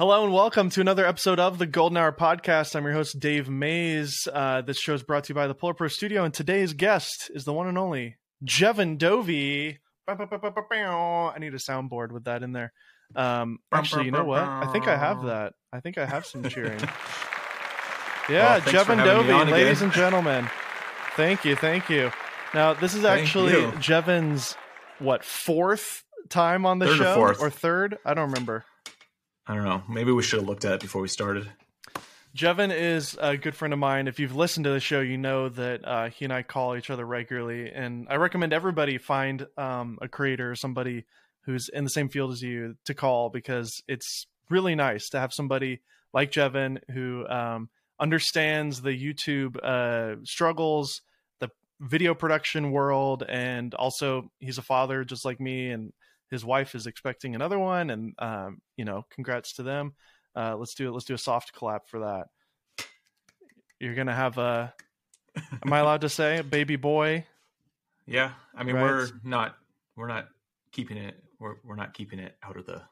Hello and welcome to another episode of the Golden Hour Podcast. I'm your host, Dave Maze. Uh, this show is brought to you by the Polar Pro Studio, and today's guest is the one and only Jeven Dovey. I need a soundboard with that in there. Um, actually, you know what? I think I have that. I think I have some cheering. Yeah, well, Jeven Dovey, ladies and gentlemen. Thank you, thank you. Now, this is actually Jeven's what fourth time on the third show or, or third? I don't remember. I don't know. Maybe we should have looked at it before we started. Jeven is a good friend of mine. If you've listened to the show, you know that uh, he and I call each other regularly. And I recommend everybody find um, a creator, somebody who's in the same field as you, to call because it's really nice to have somebody like Jeven who um, understands the YouTube uh, struggles, the video production world, and also he's a father just like me. And his wife is expecting another one, and um, you know, congrats to them. Uh, let's do it. Let's do a soft clap for that. You're gonna have a. am I allowed to say a baby boy? Yeah, I mean right? we're not we're not keeping it we're we're not keeping it out of the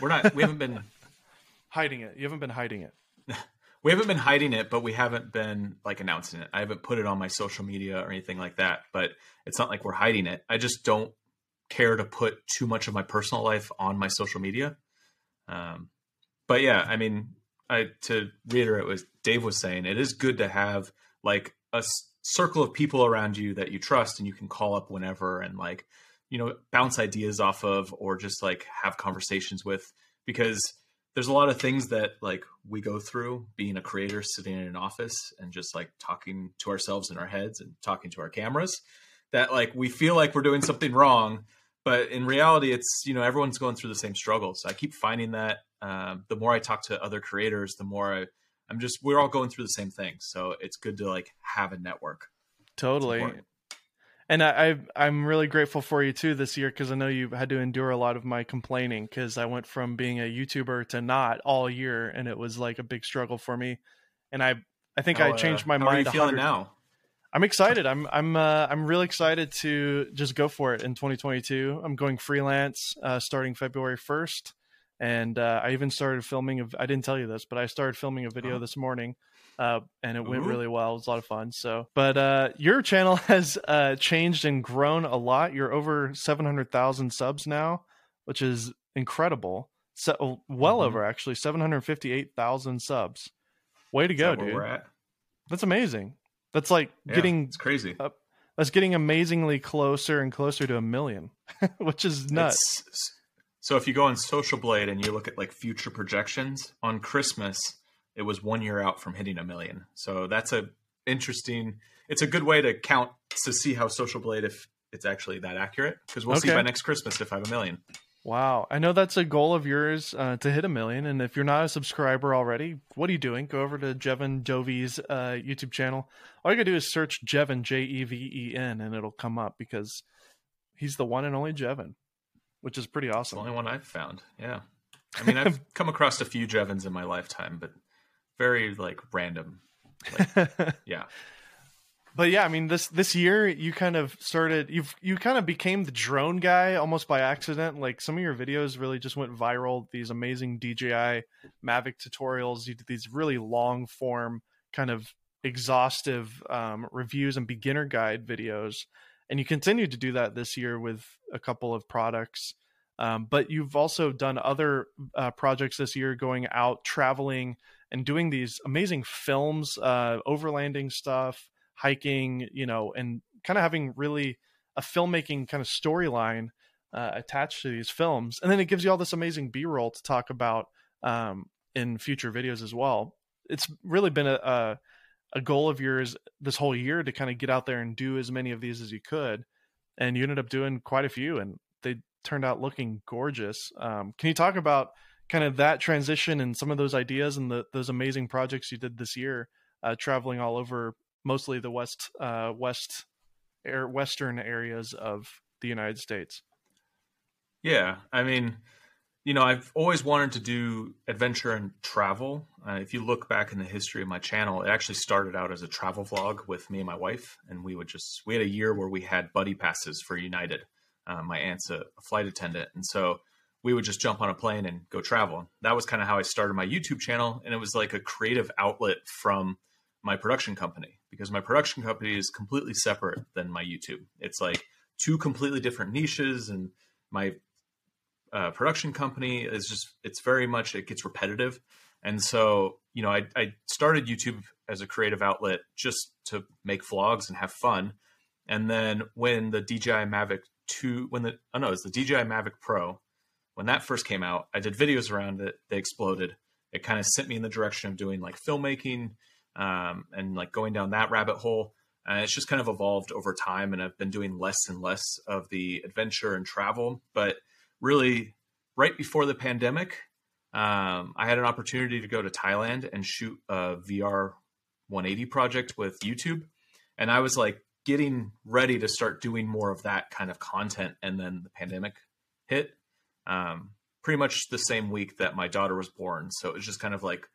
we're not we haven't been hiding it. You haven't been hiding it. we haven't been hiding it, but we haven't been like announcing it. I haven't put it on my social media or anything like that. But it's not like we're hiding it. I just don't care to put too much of my personal life on my social media. Um, but yeah, I mean, I to reiterate what Dave was saying, it is good to have like a circle of people around you that you trust and you can call up whenever and like you know bounce ideas off of or just like have conversations with because there's a lot of things that like we go through being a creator sitting in an office and just like talking to ourselves in our heads and talking to our cameras that like we feel like we're doing something wrong but in reality it's you know everyone's going through the same struggles i keep finding that um, the more i talk to other creators the more I, i'm just we're all going through the same thing so it's good to like have a network totally and I, I am really grateful for you too this year because I know you had to endure a lot of my complaining because I went from being a YouTuber to not all year, and it was like a big struggle for me. And I I think I changed my how mind. How are you feeling now? I'm excited. I'm I'm uh, I'm really excited to just go for it in 2022. I'm going freelance uh, starting February 1st, and uh, I even started filming. A, I didn't tell you this, but I started filming a video oh. this morning, uh, and it went Ooh. really well. It was a lot of fun. So, but uh, your channel has uh, changed and grown a lot. You're over 700,000 subs now, which is incredible. So well mm-hmm. over actually 758,000 subs. Way to go, dude! That's amazing. That's like yeah, getting it's crazy. Uh, that's getting amazingly closer and closer to a million, which is nuts. It's, so if you go on Social Blade and you look at like future projections on Christmas, it was one year out from hitting a million. So that's a interesting. It's a good way to count to see how Social Blade if it's actually that accurate because we'll okay. see by next Christmas if I have a million. Wow. I know that's a goal of yours uh, to hit a million. And if you're not a subscriber already, what are you doing? Go over to Jeven Dovey's uh, YouTube channel. All you got to do is search Jeven, J E V E N, and it'll come up because he's the one and only Jeven, which is pretty awesome. the only one I've found. Yeah. I mean, I've come across a few Jevons in my lifetime, but very like random. Like, yeah but yeah, I mean this this year you kind of started you've you kind of became the drone guy almost by accident. Like some of your videos really just went viral. These amazing DJI Mavic tutorials. You did these really long form kind of exhaustive um, reviews and beginner guide videos, and you continue to do that this year with a couple of products. Um, but you've also done other uh, projects this year, going out traveling and doing these amazing films, uh, overlanding stuff hiking, you know, and kind of having really a filmmaking kind of storyline uh, attached to these films. And then it gives you all this amazing B roll to talk about um, in future videos as well. It's really been a, a, a goal of yours this whole year to kind of get out there and do as many of these as you could. And you ended up doing quite a few, and they turned out looking gorgeous. Um, can you talk about kind of that transition and some of those ideas and the, those amazing projects you did this year, uh, traveling all over mostly the west uh, west air western areas of the United States. Yeah, I mean, you know, I've always wanted to do adventure and travel. Uh, if you look back in the history of my channel, it actually started out as a travel vlog with me and my wife, and we would just we had a year where we had buddy passes for United. Uh, my aunt's a, a flight attendant, and so we would just jump on a plane and go travel. That was kind of how I started my YouTube channel. And it was like a creative outlet from my production company because my production company is completely separate than my YouTube. It's like two completely different niches. And my uh, production company is just, it's very much, it gets repetitive. And so, you know, I, I started YouTube as a creative outlet just to make vlogs and have fun. And then when the DJI Mavic 2, when the, oh no, it's the DJI Mavic Pro when that first came out, I did videos around it. They exploded. It kind of sent me in the direction of doing like filmmaking um, and like going down that rabbit hole. And it's just kind of evolved over time. And I've been doing less and less of the adventure and travel. But really, right before the pandemic, um, I had an opportunity to go to Thailand and shoot a VR 180 project with YouTube. And I was like getting ready to start doing more of that kind of content. And then the pandemic hit um, pretty much the same week that my daughter was born. So it was just kind of like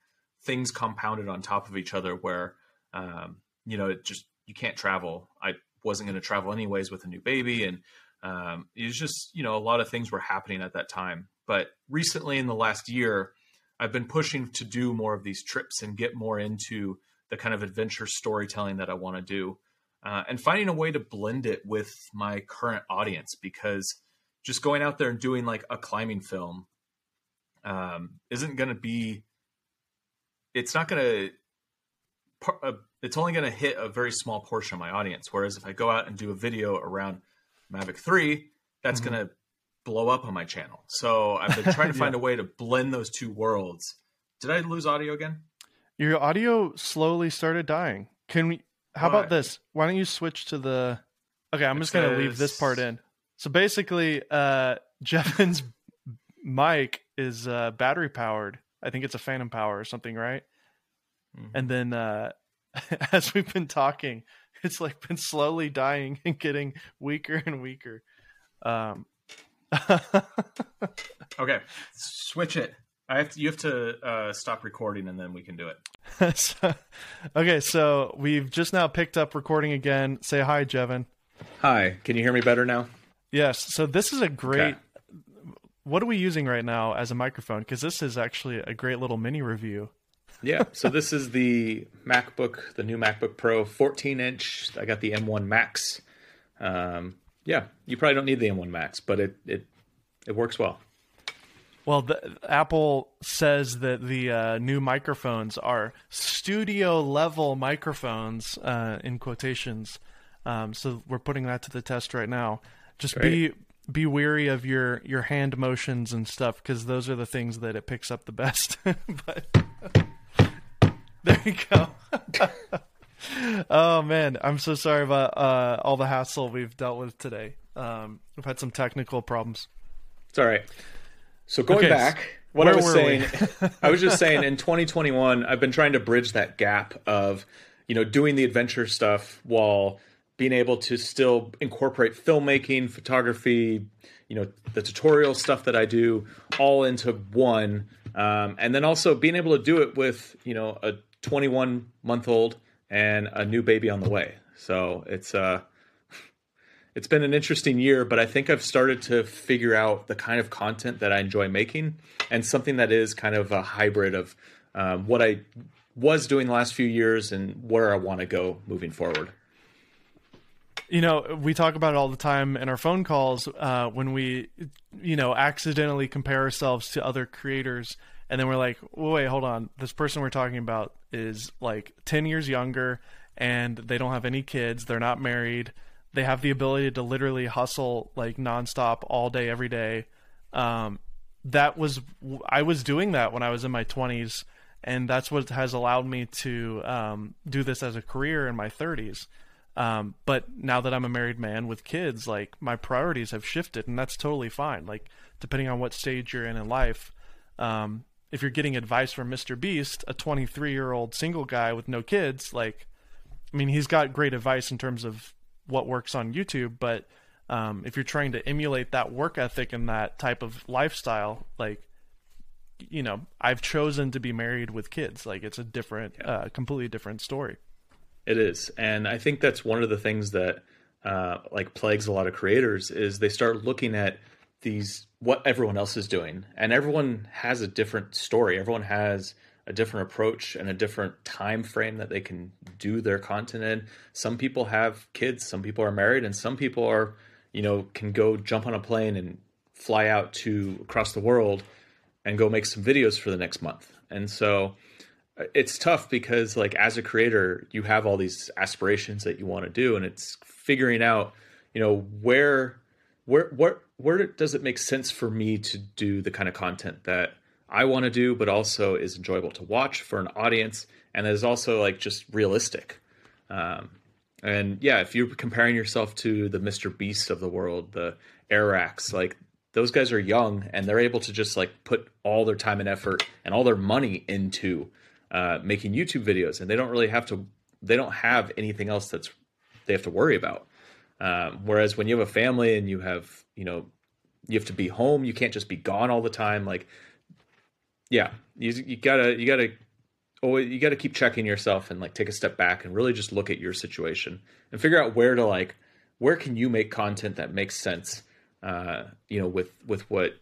things compounded on top of each other where, um, you know, it just, you can't travel. I wasn't going to travel anyways with a new baby. And um, it was just, you know, a lot of things were happening at that time. But recently in the last year, I've been pushing to do more of these trips and get more into the kind of adventure storytelling that I want to do. Uh, and finding a way to blend it with my current audience because just going out there and doing like a climbing film um, isn't going to be it's not going to uh, it's only going to hit a very small portion of my audience whereas if i go out and do a video around mavic 3 that's mm-hmm. going to blow up on my channel so i've been trying to find yeah. a way to blend those two worlds did i lose audio again your audio slowly started dying can we how what? about this why don't you switch to the okay i'm just going to leave this part in so basically, uh, Jeven's mic is uh, battery powered. I think it's a Phantom Power or something, right? Mm-hmm. And then uh, as we've been talking, it's like been slowly dying and getting weaker and weaker. Um, okay, switch it. I have to, you have to uh, stop recording and then we can do it. so, okay, so we've just now picked up recording again. Say hi, Jeven. Hi. Can you hear me better now? Yes. So this is a great. Okay. What are we using right now as a microphone? Because this is actually a great little mini review. yeah. So this is the MacBook, the new MacBook Pro, 14 inch. I got the M1 Max. Um, yeah, you probably don't need the M1 Max, but it it it works well. Well, the, Apple says that the uh, new microphones are studio level microphones uh, in quotations. Um, so we're putting that to the test right now. Just Great. be be weary of your your hand motions and stuff because those are the things that it picks up the best. but there you go. oh man, I'm so sorry about uh, all the hassle we've dealt with today. Um, we've had some technical problems. It's all right. So going okay, back, what I was saying, I was just saying in 2021, I've been trying to bridge that gap of, you know, doing the adventure stuff while being able to still incorporate filmmaking, photography, you know, the tutorial stuff that I do all into one. Um, and then also being able to do it with, you know, a 21 month old and a new baby on the way. So it's, uh, it's been an interesting year, but I think I've started to figure out the kind of content that I enjoy making and something that is kind of a hybrid of um, what I was doing the last few years and where I want to go moving forward you know, we talk about it all the time in our phone calls uh, when we, you know, accidentally compare ourselves to other creators, and then we're like, wait, hold on, this person we're talking about is like ten years younger, and they don't have any kids, they're not married, they have the ability to literally hustle like nonstop all day, every day. Um, that was I was doing that when I was in my twenties, and that's what has allowed me to um, do this as a career in my thirties. Um, but now that I'm a married man with kids, like my priorities have shifted, and that's totally fine. Like depending on what stage you're in in life, um, if you're getting advice from Mr. Beast, a 23 year old single guy with no kids, like, I mean, he's got great advice in terms of what works on YouTube, but um, if you're trying to emulate that work ethic and that type of lifestyle, like, you know, I've chosen to be married with kids. Like, it's a different, uh, completely different story. It is, and I think that's one of the things that uh, like plagues a lot of creators is they start looking at these what everyone else is doing. And everyone has a different story. Everyone has a different approach and a different time frame that they can do their content in. Some people have kids. Some people are married. And some people are you know can go jump on a plane and fly out to across the world and go make some videos for the next month. And so it's tough because like as a creator you have all these aspirations that you want to do and it's figuring out you know where where where where does it make sense for me to do the kind of content that I want to do, but also is enjoyable to watch for an audience, and is also like just realistic. Um, and yeah, if you're comparing yourself to the Mr. Beast of the world, the Airracks, like those guys are young and they're able to just like put all their time and effort and all their money into uh, making YouTube videos, and they don't really have to. They don't have anything else that's they have to worry about. Um, whereas when you have a family and you have, you know, you have to be home, you can't just be gone all the time. Like, yeah, you, you gotta, you gotta, oh, you gotta keep checking yourself and like take a step back and really just look at your situation and figure out where to like, where can you make content that makes sense, uh, you know, with with what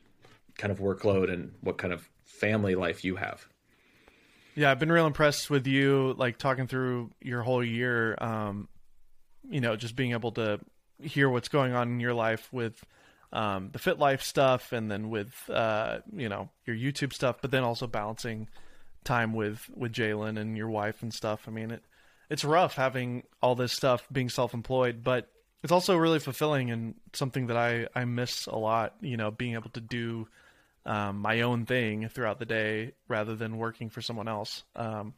kind of workload and what kind of family life you have. Yeah, I've been real impressed with you, like talking through your whole year. Um, you know, just being able to hear what's going on in your life with um, the fit life stuff and then with uh, you know your YouTube stuff, but then also balancing time with with Jalen and your wife and stuff. I mean, it it's rough having all this stuff being self employed, but it's also really fulfilling and something that I I miss a lot. You know, being able to do um, my own thing throughout the day rather than working for someone else. Um,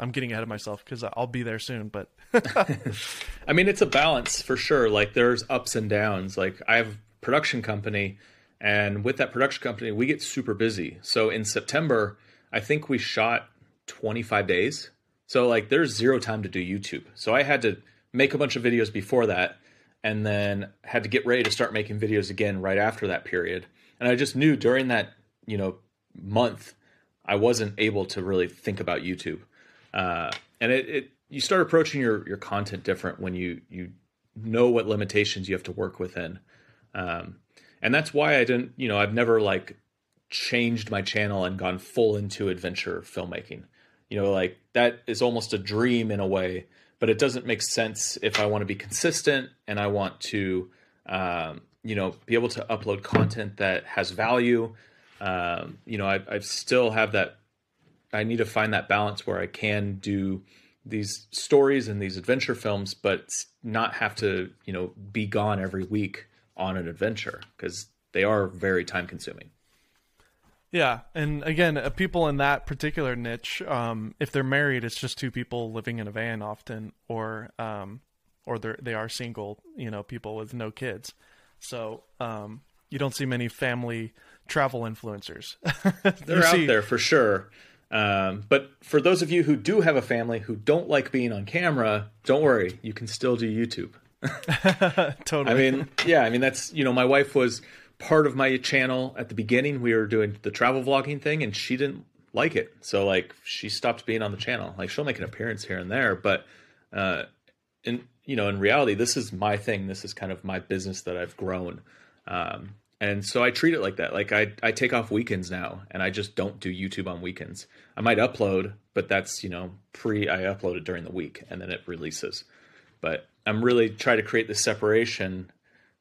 I'm getting ahead of myself because I'll be there soon. But I mean, it's a balance for sure. Like there's ups and downs. Like I have a production company, and with that production company, we get super busy. So in September, I think we shot 25 days. So like there's zero time to do YouTube. So I had to make a bunch of videos before that, and then had to get ready to start making videos again right after that period. And I just knew during that you know month, I wasn't able to really think about YouTube. Uh, and it, it you start approaching your your content different when you you know what limitations you have to work within. Um, and that's why I didn't, you know, I've never like changed my channel and gone full into adventure filmmaking. You know, like that is almost a dream in a way, but it doesn't make sense if I want to be consistent and I want to, um, you know, be able to upload content that has value. Um, you know, I, I still have that I need to find that balance where I can do these stories and these adventure films, but not have to, you know, be gone every week on an adventure because they are very time consuming. Yeah, and again, uh, people in that particular niche, um, if they're married, it's just two people living in a van often, or um, or they they are single, you know, people with no kids. So um, you don't see many family travel influencers. They're out there for sure. Um, but for those of you who do have a family who don't like being on camera, don't worry, you can still do YouTube. totally. I mean, yeah, I mean that's you know, my wife was part of my channel at the beginning. We were doing the travel vlogging thing, and she didn't like it, so like she stopped being on the channel. Like she'll make an appearance here and there, but uh, in you know, in reality, this is my thing. This is kind of my business that I've grown. Um, and so I treat it like that. Like I, I take off weekends now and I just don't do YouTube on weekends. I might upload, but that's, you know, pre I upload it during the week and then it releases. But I'm really trying to create this separation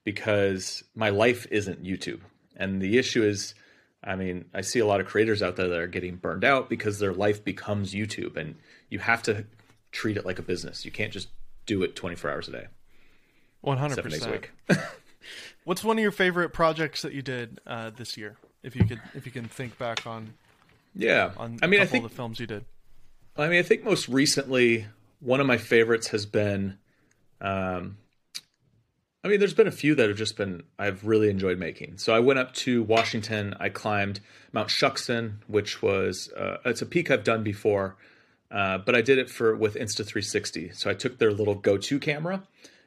because my life isn't YouTube. And the issue is, I mean, I see a lot of creators out there that are getting burned out because their life becomes YouTube and you have to treat it like a business. You can't just do it 24 hours a day. 100%. Seven days a week. What's one of your favorite projects that you did uh, this year? If you could, if you can think back on, yeah, on I mean, I think the films you did. I mean, I think most recently one of my favorites has been. Um, I mean, there's been a few that have just been I've really enjoyed making. So I went up to Washington. I climbed Mount Shuksan, which was uh, it's a peak I've done before, uh, but I did it for with Insta360. So I took their little Go 2 camera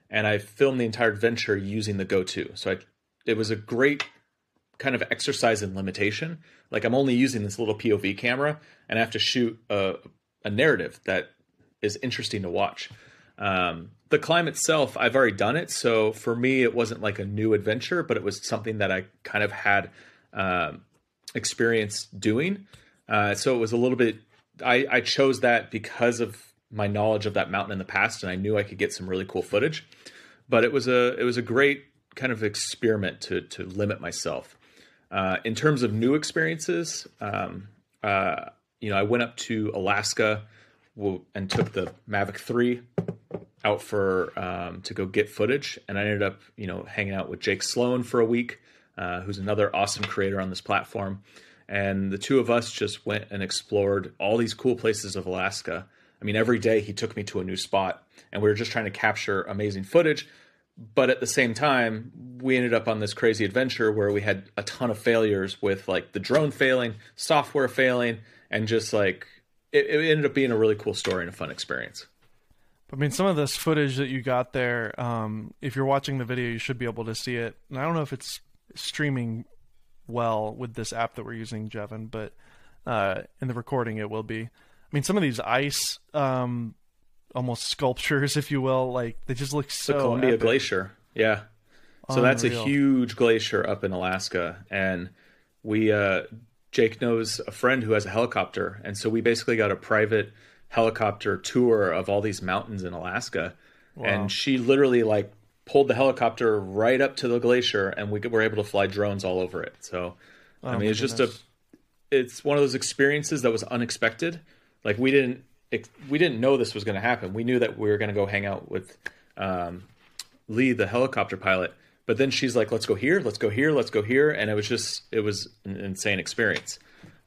and I filmed the entire adventure using the Go 2. So I, it was a great kind of exercise in limitation. Like I'm only using this little POV camera, and I have to shoot a, a narrative that is interesting to watch. Um, the climb itself, I've already done it, so for me, it wasn't like a new adventure, but it was something that I kind of had um, experience doing. Uh, so it was a little bit. I, I chose that because of my knowledge of that mountain in the past, and I knew I could get some really cool footage. But it was a it was a great kind of experiment to to limit myself. Uh, in terms of new experiences, um, uh, you know, I went up to Alaska and took the Mavic Three out for um, to go get footage, and I ended up you know hanging out with Jake Sloan for a week, uh, who's another awesome creator on this platform, and the two of us just went and explored all these cool places of Alaska. I mean, every day he took me to a new spot, and we were just trying to capture amazing footage. But at the same time, we ended up on this crazy adventure where we had a ton of failures with like the drone failing, software failing, and just like it, it ended up being a really cool story and a fun experience. I mean, some of this footage that you got there, um, if you're watching the video, you should be able to see it. And I don't know if it's streaming well with this app that we're using, Jeven, but uh, in the recording it will be. I mean, some of these ice, um, almost sculptures, if you will, like they just look so. The Columbia epic. Glacier, yeah. So Unreal. that's a huge glacier up in Alaska, and we uh, Jake knows a friend who has a helicopter, and so we basically got a private helicopter tour of all these mountains in Alaska. Wow. And she literally like pulled the helicopter right up to the glacier, and we were able to fly drones all over it. So, oh, I mean, it's just a, it's one of those experiences that was unexpected. Like we didn't, we didn't know this was going to happen. We knew that we were going to go hang out with um, Lee, the helicopter pilot. But then she's like, "Let's go here, let's go here, let's go here," and it was just, it was an insane experience.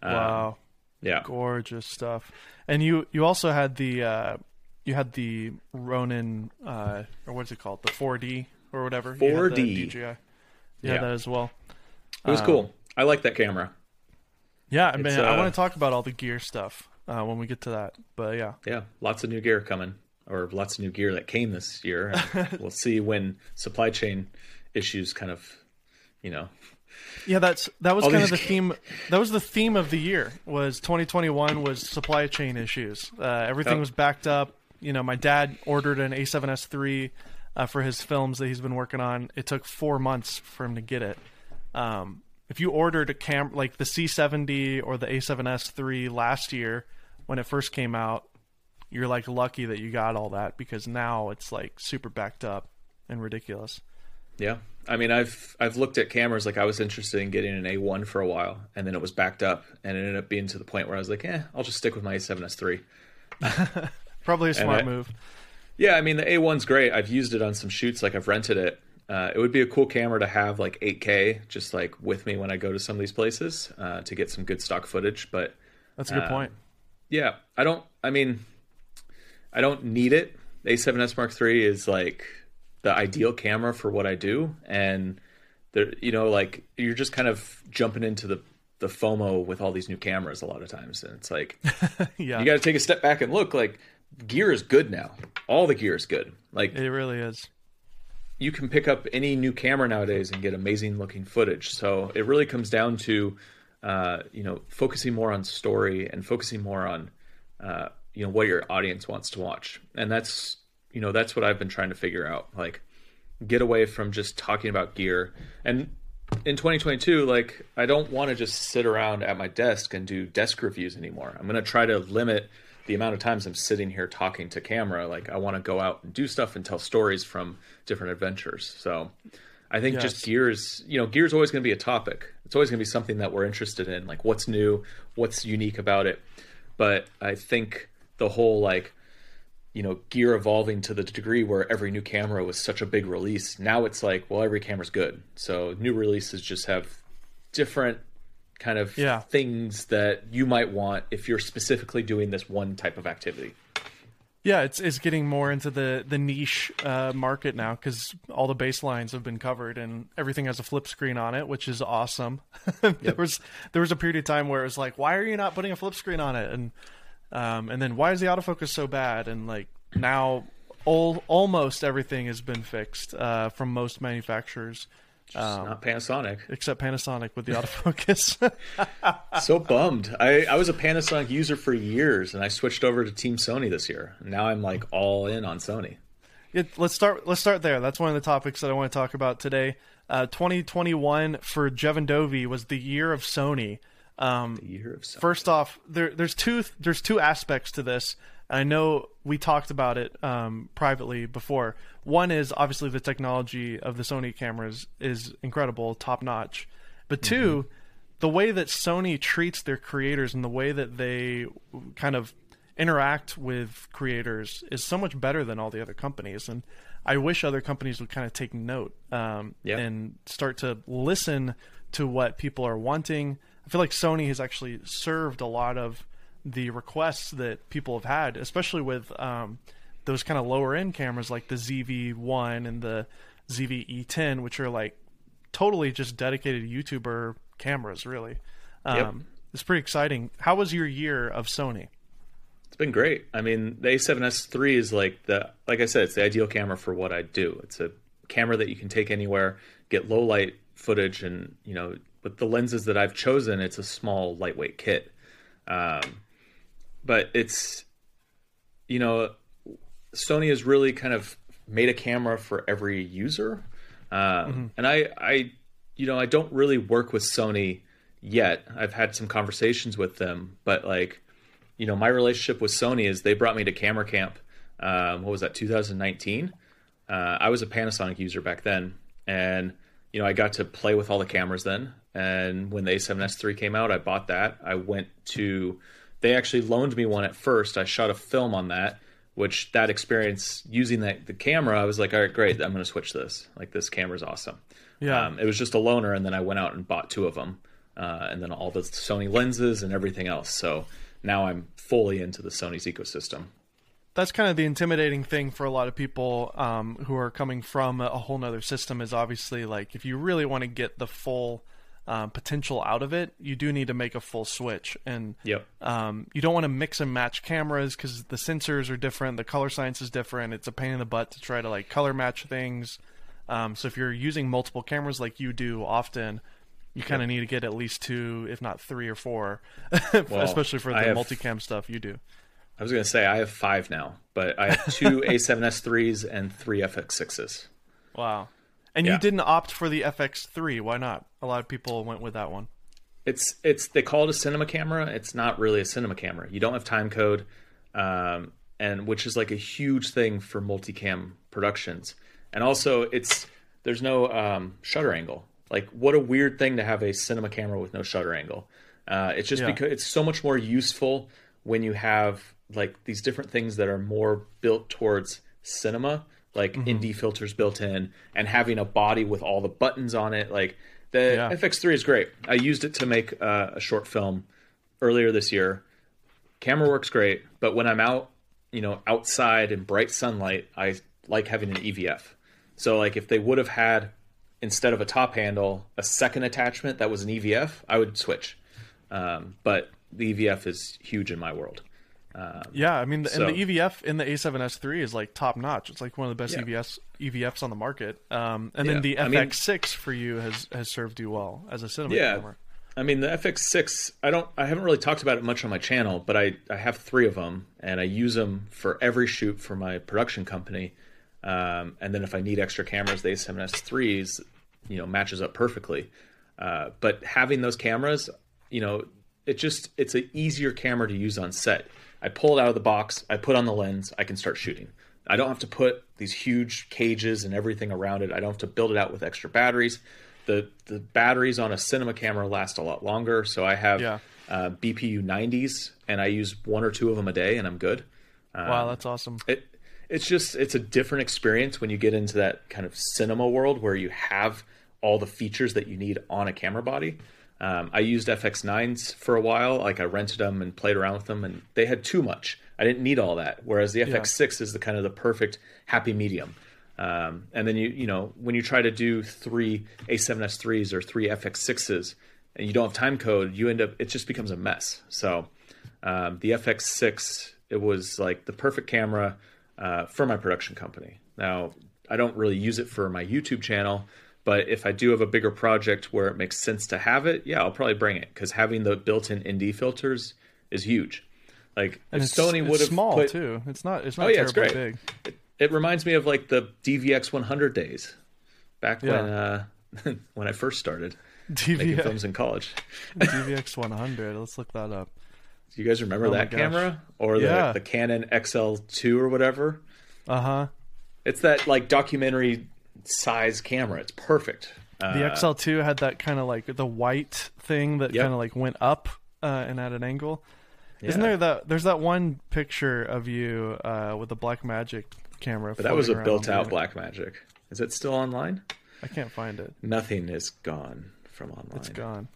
Um, wow. Yeah. Gorgeous stuff. And you you also had the uh, you had the Ronin uh, or what's it called? The 4D or whatever. 4D DJI. You yeah. that as well. It was um, cool. I like that camera. Yeah, I mean, uh, I want to talk about all the gear stuff uh, when we get to that. But yeah, yeah, lots of new gear coming, or lots of new gear that came this year. we'll see when supply chain issues kind of, you know, yeah, that's that was All kind of the theme. That was the theme of the year. Was 2021 was supply chain issues. Uh, everything was backed up. You know, my dad ordered an A7S3 uh, for his films that he's been working on. It took four months for him to get it. Um, if you ordered a cam like the C70 or the A7S3 last year when it first came out, you're like lucky that you got all that because now it's like super backed up and ridiculous. Yeah. I mean, I've I've looked at cameras like I was interested in getting an A1 for a while, and then it was backed up, and it ended up being to the point where I was like, eh, I'll just stick with my A7S III. Probably a smart I, move. Yeah, I mean the A1's great. I've used it on some shoots, like I've rented it. Uh, it would be a cool camera to have like 8K, just like with me when I go to some of these places uh, to get some good stock footage. But that's a good uh, point. Yeah, I don't. I mean, I don't need it. A7S Mark III is like the ideal camera for what I do, and there, you know, like you're just kind of jumping into the the FOMO with all these new cameras a lot of times, and it's like, yeah, you got to take a step back and look. Like, gear is good now. All the gear is good. Like, it really is. You can pick up any new camera nowadays and get amazing looking footage. So it really comes down to, uh, you know, focusing more on story and focusing more on, uh, you know, what your audience wants to watch, and that's you know that's what I've been trying to figure out. Like, get away from just talking about gear. And in 2022, like I don't want to just sit around at my desk and do desk reviews anymore. I'm going to try to limit the amount of times I'm sitting here talking to camera. Like I want to go out and do stuff and tell stories from different adventures. So I think yes. just gear is, you know, gear is always going to be a topic. It's always going to be something that we're interested in, like what's new, what's unique about it. But I think the whole like you know gear evolving to the degree where every new camera was such a big release. Now it's like well every camera's good. So new releases just have different kind of yeah. things that you might want if you're specifically doing this one type of activity. Yeah it's it's getting more into the the niche uh, market now because all the baselines have been covered and everything has a flip screen on it which is awesome. There yep. was there was a period of time where it was like why are you not putting a flip screen on it? And um, and then why is the autofocus so bad? And like now, all, almost everything has been fixed uh, from most manufacturers. Um, not Panasonic, except Panasonic with the autofocus. so bummed. I, I was a Panasonic user for years, and I switched over to Team Sony this year. Now I'm like all in on Sony. Yeah, let's start. Let's start there. That's one of the topics that I want to talk about today. Uh, 2021 for Jeven Dovey was the year of Sony. Um, the year of Sony. First off, there, there's two there's two aspects to this. I know we talked about it um, privately before. One is obviously the technology of the Sony cameras is incredible, top notch. But 2 mm-hmm. the way that Sony treats their creators and the way that they kind of interact with creators is so much better than all the other companies. And I wish other companies would kind of take note um, yep. and start to listen to what people are wanting. I feel like Sony has actually served a lot of the requests that people have had, especially with um, those kind of lower end cameras like the ZV1 and the ZV-E10, which are like totally just dedicated YouTuber cameras, really. Um, yep. It's pretty exciting. How was your year of Sony? It's been great. I mean, the A7S III is like the like I said, it's the ideal camera for what I do. It's a camera that you can take anywhere, get low light footage, and you know, with the lenses that I've chosen, it's a small, lightweight kit. Um, but it's you know Sony has really kind of made a camera for every user, um, mm-hmm. and I I you know I don't really work with Sony yet. I've had some conversations with them, but like you know my relationship with Sony is they brought me to Camera Camp. Um, what was that 2019? Uh, I was a Panasonic user back then, and you know I got to play with all the cameras then. And when the A7S III came out, I bought that. I went to they actually loaned me one at first. I shot a film on that, which that experience using that the camera, I was like, all right, great, I'm going to switch this. Like this camera's awesome. Yeah, um, it was just a loaner, and then I went out and bought two of them, uh, and then all the Sony lenses and everything else. So now I'm fully into the Sony's ecosystem. That's kind of the intimidating thing for a lot of people um, who are coming from a whole nother system. Is obviously like if you really want to get the full um, potential out of it, you do need to make a full switch. And yep. um, you don't want to mix and match cameras because the sensors are different, the color science is different. It's a pain in the butt to try to like color match things. Um, so if you're using multiple cameras like you do often, you kind of yep. need to get at least two, if not three or four, well, especially for the have, multicam stuff you do. I was going to say I have five now, but I have two A7S3s and three FX6s. Wow. And yeah. you didn't opt for the FX3. Why not? A lot of people went with that one. It's it's they call it a cinema camera. It's not really a cinema camera. You don't have time code, um, and which is like a huge thing for multicam productions. And also, it's there's no um, shutter angle. Like, what a weird thing to have a cinema camera with no shutter angle. Uh, it's just yeah. because it's so much more useful when you have like these different things that are more built towards cinema like mm-hmm. ND filters built in and having a body with all the buttons on it. Like the yeah. FX3 is great. I used it to make uh, a short film earlier this year. Camera works great, but when I'm out, you know, outside in bright sunlight, I like having an EVF. So like if they would have had instead of a top handle a second attachment that was an EVF, I would switch. Um, but the EVF is huge in my world. Um, yeah, I mean, so, and the EVF in the A7S3 is like top notch. It's like one of the best yeah. EVS EVFs on the market. Um, and yeah. then the FX6 I mean, for you has has served you well as a cinema yeah. camera. I mean, the FX6, I don't, I haven't really talked about it much on my channel, but I, I have three of them, and I use them for every shoot for my production company. Um, and then if I need extra cameras, the A7S3s, you know, matches up perfectly. Uh, but having those cameras, you know, it just, it's an easier camera to use on set I pull it out of the box, I put on the lens, I can start shooting. I don't have to put these huge cages and everything around it. I don't have to build it out with extra batteries. The the batteries on a cinema camera last a lot longer, so I have yeah. uh, BPU 90s, and I use one or two of them a day, and I'm good. Um, wow, that's awesome. It it's just it's a different experience when you get into that kind of cinema world where you have all the features that you need on a camera body. Um, I used FX9s for a while. Like I rented them and played around with them, and they had too much. I didn't need all that. Whereas the FX6 yeah. is the kind of the perfect happy medium. Um, and then you you know when you try to do three A7S3s or three FX6s and you don't have time code, you end up it just becomes a mess. So um, the FX6 it was like the perfect camera uh, for my production company. Now I don't really use it for my YouTube channel But if I do have a bigger project where it makes sense to have it, yeah, I'll probably bring it because having the built-in ND filters is huge. Like And if it's, Sony would have small put, too. It's not. It's not Oh, yeah, it's great. big. It, it reminds me of like the DVX 100 days, back when uh, when I first started making DVX, films in college. DVX 100. Let's look that up. Do you guys remember Oh that camera or Yeah. the the Canon XL2 or whatever? Uh huh. It's that like documentary size camera. It's perfect. Uh, The XL2 had that kind of like the white thing that Yep. kind of like went up uh, and at an angle. Isn't there that? There's that one picture of you uh, with the Black Magic camera. But that was a built out the- Black Magic. Is it still online? I can't find it. Nothing is gone from online. It's gone.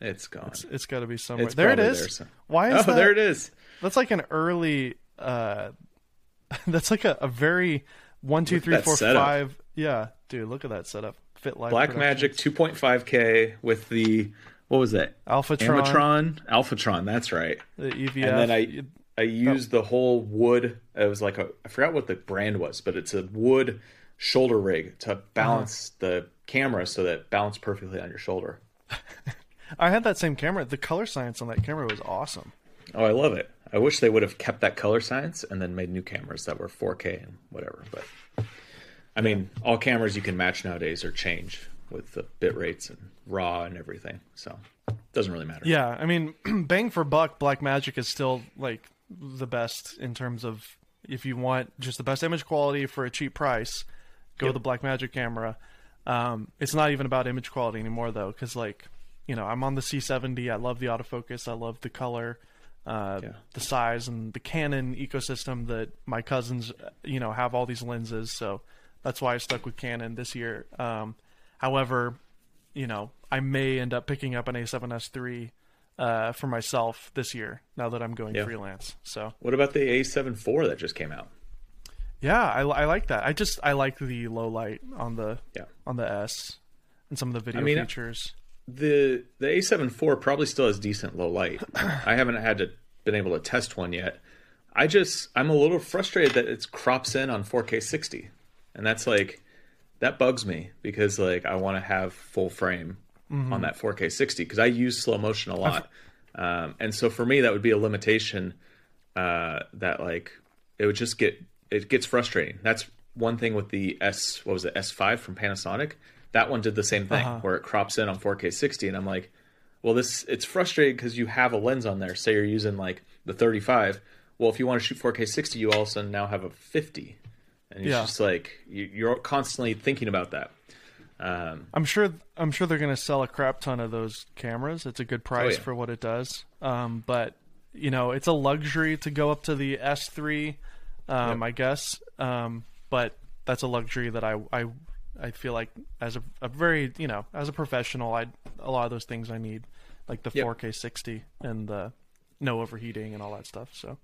It's gone. It's, it's got to be somewhere. It's there it is. there some- Why oh, that? there it is. That's like an early. Uh, that's like a, a very one two three four setup. five. Yeah, dude, look at that setup. Fit live. Black Magic 2.5K with the what was that? Alphatron, Amatron, Alphatron. That's right. the EVF. And then I I used the whole wood. It was like a I forgot what the brand was, but it's a wood shoulder rig to balance Uh-huh. the camera so that it balanced perfectly on your shoulder. I had that same camera. The color science on that camera was awesome. Oh, I love it. I wish they would have kept that color science and then made new cameras that were 4K and whatever. But I mean, all cameras you can match nowadays are change with the bit rates and raw and everything. So it doesn't really matter. Yeah, I mean, bang for buck, Black Magic is still like the best in terms of if you want just the best image quality for a cheap price, go with the Black Magic camera. Um, it's not even about image quality anymore though, because like you know I'm on the C70. I love the autofocus. I love the color, uh, Yeah. the size, and the Canon ecosystem that my cousins you know have all these lenses. So that's why I stuck with Canon this year. Um, however, you know, I may end up picking up an A7S III uh, for myself this year now that I'm going Yeah. freelance. So What about the A7 IV that just came out? yeah, I, I like that. I just I like the low light on the Yeah. on the S and some of the video mean, features. The the A7 IV probably still has decent low light. I haven't had to been able to test one yet. I just I'm a little frustrated that it crops in on 4K 60, and that's like that bugs me because like I want to have full frame on that 4K 60 because I use slow motion a lot, um, and so for me that would be a limitation uh, that like it would just get it gets frustrating. That's one thing with the S what was it S5 from Panasonic. That one did the same thing where it crops in on 4K 60, and I'm like, well, this it's frustrating because you have a lens on there. Say you're using like the 35. Well, if you want to shoot 4K 60, you all of a sudden now have a 50, and it's Yeah. just like you, you're constantly thinking about that. Um, I'm sure I'm sure they're going to sell a crap ton of those cameras. It's a good price Oh, yeah. for what it does. Um, but you know, it's a luxury to go up to the S3, um, I guess. Um, but that's a luxury that I I I feel like as a, a very you know as a professional, I a lot of those things I need, like the Yep. 4K 60 and the no overheating and all that stuff. So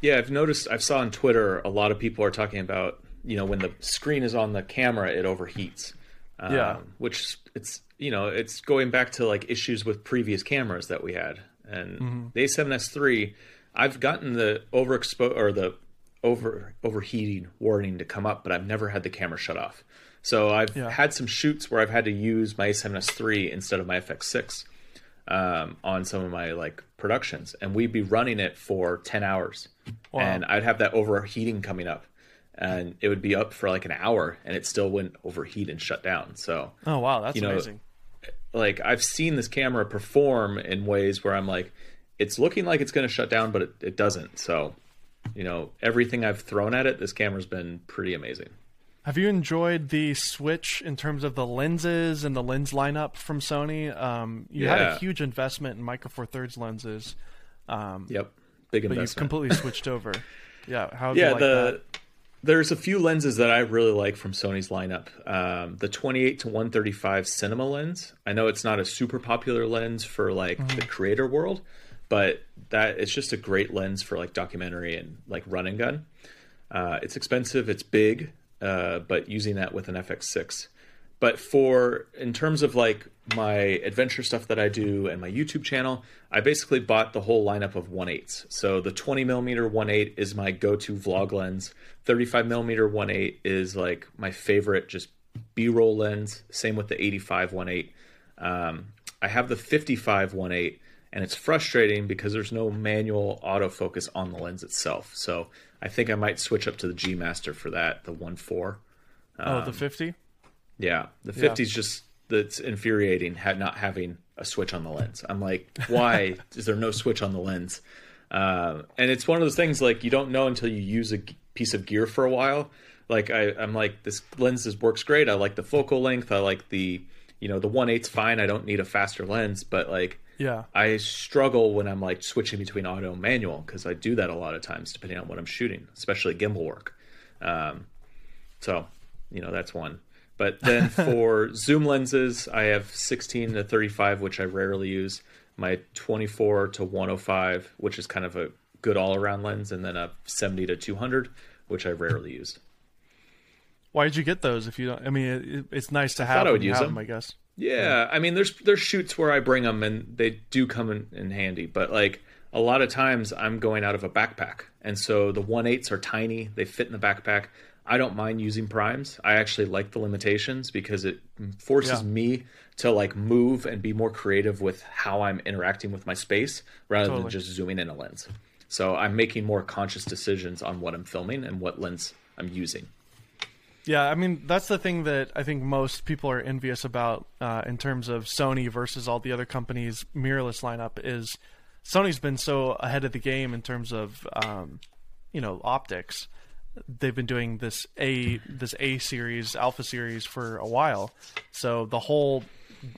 Yeah, I've noticed. I've saw on Twitter a lot of people are talking about you know when the screen is on the camera, it overheats. Um, Yeah. which it's you know it's going back to like issues with previous cameras that we had, and the A7S III. I've gotten the overexpo or the over overheating warning to come up, but I've never had the camera shut off. So I've Yeah. had some shoots where I've had to use my A7S III instead of my FX6 um, on some of my like productions, and we'd be running it for ten hours, Wow. and I'd have that overheating coming up, and it would be up for like an hour, and it still wouldn't overheat and shut down. So oh wow, that's You know, amazing. like I've seen this camera perform in ways where I'm like, it's looking like it's going to shut down, but it, it doesn't. So, you know, everything I've thrown at it, this camera's been pretty amazing. Have you enjoyed the switch in terms of the lenses and the lens lineup from Sony? Um, you had a huge investment in Micro Four Thirds lenses, um, Yep, big but you've completely switched over. Yeah, how yeah you like the that? There's a few lenses that i really like from sony's lineup. Um, the 28 to 135 cinema lens. I know it's not a super popular lens for like Mm-hmm. the creator world but that it's just a great lens for like documentary and like run and gun. Uh, it's expensive it's big uh, but using that with an fx6 but for in terms of like my adventure stuff that I do and my YouTube channel, I basically bought the whole lineup of 1.8s. So the 20 millimeter 1.8 is my go-to vlog lens. 35 millimeter 1.8 is like my favorite, just B-roll lens. Same with the 85 1.8. Um, I have the 55 1.8, and it's frustrating because there's no manual autofocus on the lens itself. So I think I might switch up to the G Master for that, the 1.4. Um, oh, the 50. Yeah, the 50 is just that's infuriating. Had not having a switch on the lens. I'm like, why is there no switch on the lens? Uh, and it's one of those things like you don't know until you use a piece of gear for a while. Like I, I'm like this lens is, works great. I like the focal length. I like the you know the one eight's fine. I don't need a faster lens, but like yeah, I struggle when I'm like switching between auto and manual because I do that a lot of times depending on what I'm shooting, especially gimbal work. Um, so you know that's one. But then for zoom lenses, I have 16 to 35, which I rarely use. My 24 to 105, which is kind of a good all around lens, and then a 70 to 200, which I rarely use. Why did you get those? If you don't, I mean, it, it's nice to have. I thought I would use them. them. I guess. Yeah, yeah, I mean, there's there's shoots where I bring them and they do come in, in handy, but like a lot of times I'm going out of a backpack, and so the one eights are tiny. They fit in the backpack. I don't mind using primes. I actually like the limitations because it forces yeah. me to like move and be more creative with how I'm interacting with my space rather totally. than just zooming in a lens. So I'm making more conscious decisions on what I'm filming and what lens I'm using. Yeah, I mean that's the thing that I think most people are envious about uh, in terms of Sony versus all the other companies' mirrorless lineup is Sony's been so ahead of the game in terms of um, you know optics they've been doing this a this a series alpha series for a while. So the whole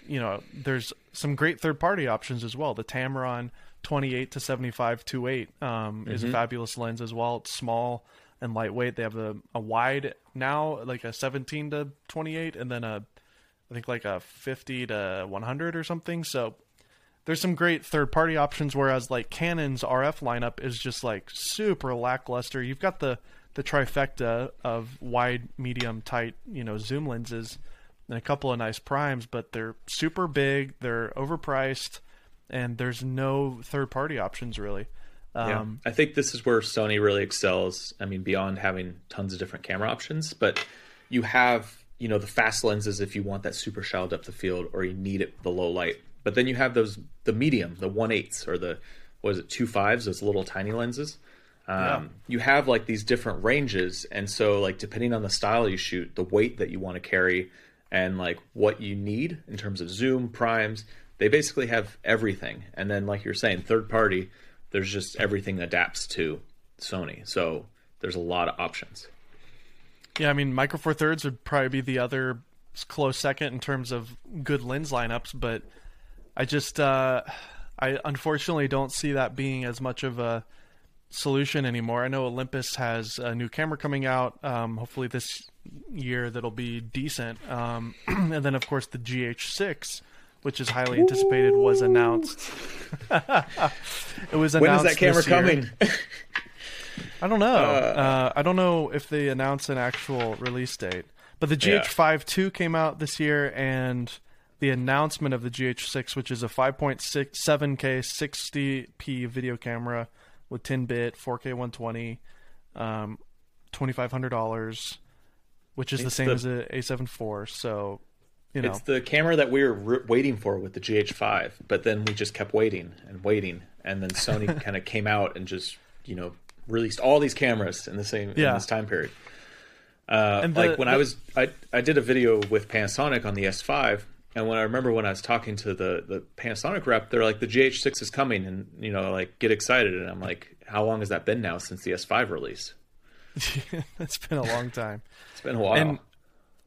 you know there's some great third party options as well. The tamron 28 to 75 28 um, mm-hmm. is a mm-hmm. fabulous lens as well. It's small and lightweight. They have a, a wide now like a 17 to 28 and then a i think like a 50 to 100 or something. So there's some great third party options whereas like canon's rf lineup is just like super lackluster. You've got the the trifecta of wide, medium, tight, you know, zoom lenses and a couple of nice primes, but they're super big, they're overpriced, and there's no third party options really. Um, yeah. I think this is where Sony really excels. I mean, beyond having tons of different camera options, but you have, you know, the fast lenses if you want that super shallow depth of field or you need it the low light. But then you have those the medium, the one eights or the what is it, two fives, those little tiny lenses um, yeah. you have like these different ranges and so like depending on the style you shoot the weight that you want to carry and like what you need in terms of zoom primes they basically have everything. And then like you're saying third party there's just everything adapts to sony. So there's a lot of options. Yeah i mean micro four thirds would probably be the other close second in terms of good lens lineups but i just uh i unfortunately don't see that being as much of a solution anymore. I know Olympus has a new camera coming out, um, hopefully this year that'll be decent. Um, and then, of course, the GH6, which is highly anticipated, was announced. it was announced. When is that camera coming? I don't know. Uh, uh, I don't know if they announced an actual release date. But the GH5 yeah. came out this year, and the announcement of the GH6, which is a 5.67K 60p video camera with 10 bit 4K 120, um, twenty five hundred dollars, which is it's the same the, as a A7 IV. So, you know, it's the camera that we were re- waiting for with the GH5, but then we just kept waiting and waiting, and then Sony kind of came out and just you know released all these cameras in the same yeah. in this time period. Uh, the, like when the, I was I I did a video with Panasonic on the S5 and when I remember when I was talking to the the Panasonic rep, they're like, the GH6 is coming, and you know, like get excited. And I'm like, how long has that been now since the S5 release? it's been a long time. it's been a while. And,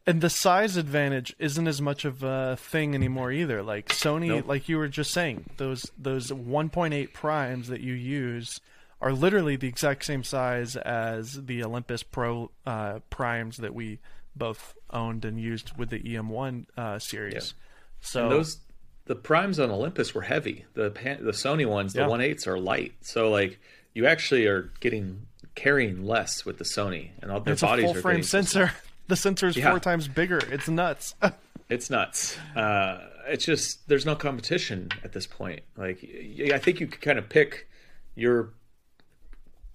and the size advantage isn't as much of a thing anymore either. Like Sony, nope. like you were just saying, those those 1.8 primes that you use are literally the exact same size as the Olympus Pro uh, primes that we both owned and used with the EM1 uh, series. Yeah. So and those the primes on Olympus were heavy. The the Sony ones, the yeah. one eights are light. So like you actually are getting carrying less with the Sony, and all their it's bodies a full frame sensor. The sensor is yeah. four times bigger. It's nuts. it's nuts. Uh, it's just there's no competition at this point. Like I think you could kind of pick your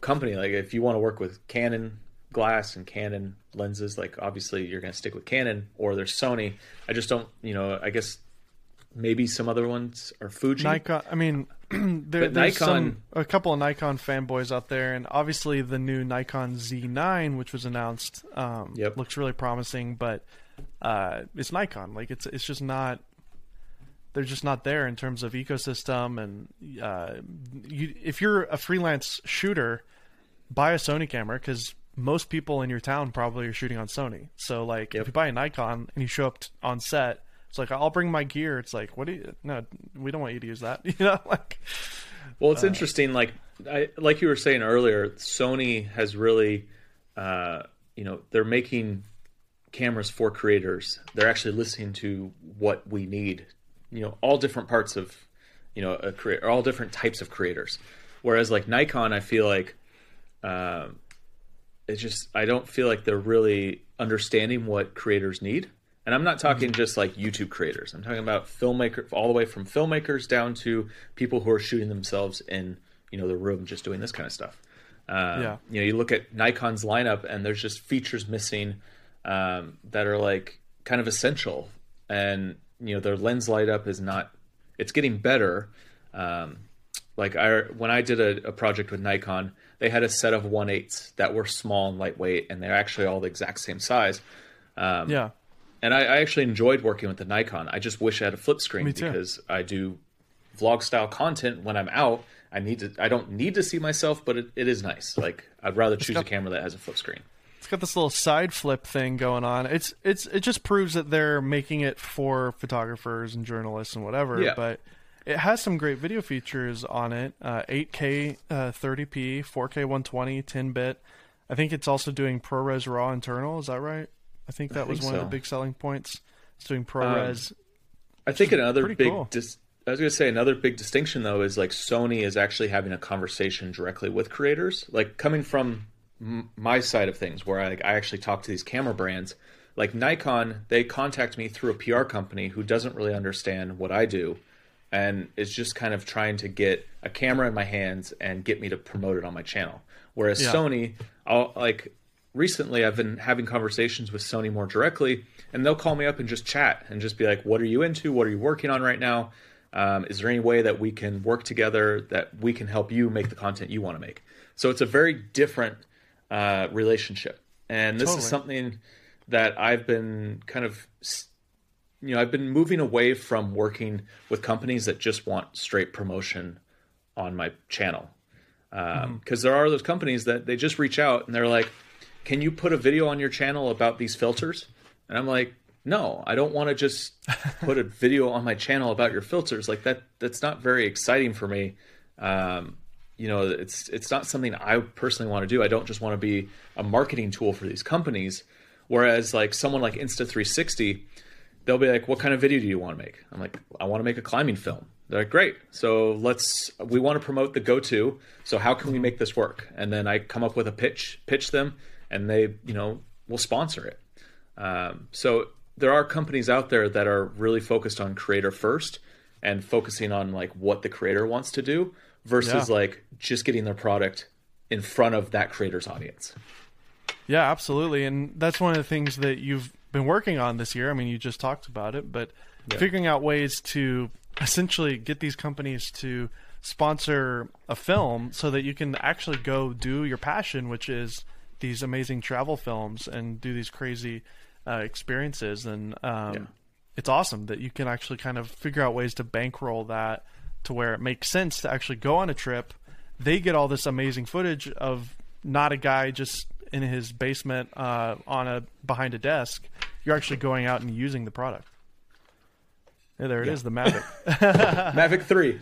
company. Like if you want to work with Canon, glass and Canon lenses. Like obviously you're going to stick with Canon or there's Sony. I just don't, you know, I guess maybe some other ones are Fuji. Nikon. I mean, there, But there's Nikon- some, a couple of Nikon fanboys out there, and obviously the new Nikon Z9, which was announced, um, Yep. looks really promising. But uh, it's Nikon. Like it's it's just not. They're just not there in terms of ecosystem, and uh, you, if you're a freelance shooter, buy a Sony camera because most people in your town probably are shooting on Sony. So like, Yep. if you buy a Nikon and you show up t- on set, it's like I'll bring my gear. It's like, what do you? No, we don't want you to use that. You know, like Well, it's interesting. Like I, like you were saying earlier, Sony has really, uh, you know, they're making cameras for creators. They're actually listening to what we need. You know, all different parts of, you know, a creator, all different types of creators. Whereas like Nikon, I feel like, um, it's just I don't feel like they're really understanding what creators need. And I'm not talking just like YouTube creators. I'm talking about filmmaker all the way from filmmakers down to people who are shooting themselves in, you know, the room just doing this kind of stuff. Um, Yeah. You know, you look at Nikon's lineup and there's just features missing um, that are like kind of essential. And, you know, their lens light up is not, it's getting better. Um, like I, when I did a, a project with Nikon, they had a set of 1.8s that were small and lightweight, and they're actually all the exact same size. Um, yeah, and I, I actually enjoyed working with the Nikon. I just wish I had a flip screen because I do vlog style content when I'm out. I need to. I don't need to see myself, but it, it is nice. Like I'd rather choose a camera that has a flip screen. it's got this little side flip thing going on. It's it's it just proves that they're making it for photographers and journalists and whatever. Yeah. But it has some great video features on it. Uh, 8K, uh, 30p, 4K 120, 10 bit. I think it's also doing ProRes RAW internal. Is that right? I think that was think one of the big selling points. It's doing ProRes. I think another big. cool. Dis- I was going to say another big distinction though is like Sony is actually having a conversation directly with creators. Like coming from m- my side of things, where I, like, I actually talk to these camera brands. Like Nikon, they contact me through a PR company who doesn't really understand what I do, and is just kind of trying to get a camera in my hands and get me to promote it on my channel. Whereas Yeah. Sony, I'll like recently I've been having conversations with Sony more directly, and they'll call me up and just chat and just be like, "What are you into? What are you working on right now? Um, is there any way that we can work together that we can help you make the content you want to make?" So it's a very different uh, relationship, and this Totally. is something that I've been kind of s- you know I've been moving away from working with companies that just want straight promotion on my channel because there are those companies that they just reach out and they're like, "Can you put a video on your channel about these filters?" And I'm like, "No, I don't want to just put a video on my channel about your filters. Like that, that's not very exciting for me. Um, you know, it's it's not something I personally want to do. I don't just want to be a marketing tool for these companies. Whereas like someone like Insta360, they'll be like, "What kind of video do you want to make?" I'm like, "I want to make a climbing film." They're like, "Great, so let's. We want to promote the Go 2. So how can we make this work?" And then I come up with a pitch, pitch them, and they, you know, will sponsor it. Um, so there are companies out there that are really focused on creator first and focusing on like what the creator wants to do versus Yeah. like just getting their product in front of that creator's audience. Yeah, absolutely. And that's one of the things that you've been working on this year. I mean, you just talked about it, but figuring out ways to essentially get these companies to sponsor a film so that you can actually go do your passion, which is these amazing travel films and do these crazy uh, experiences. And um, Yeah. it's awesome that you can actually kind of figure out ways to bankroll that to where it makes sense to actually go on a trip. They get all this amazing footage of not a guy just in his basement uh, on a behind a desk. You're actually going out and using the product. Yeah, there it is, the Mavic. Mavic Three.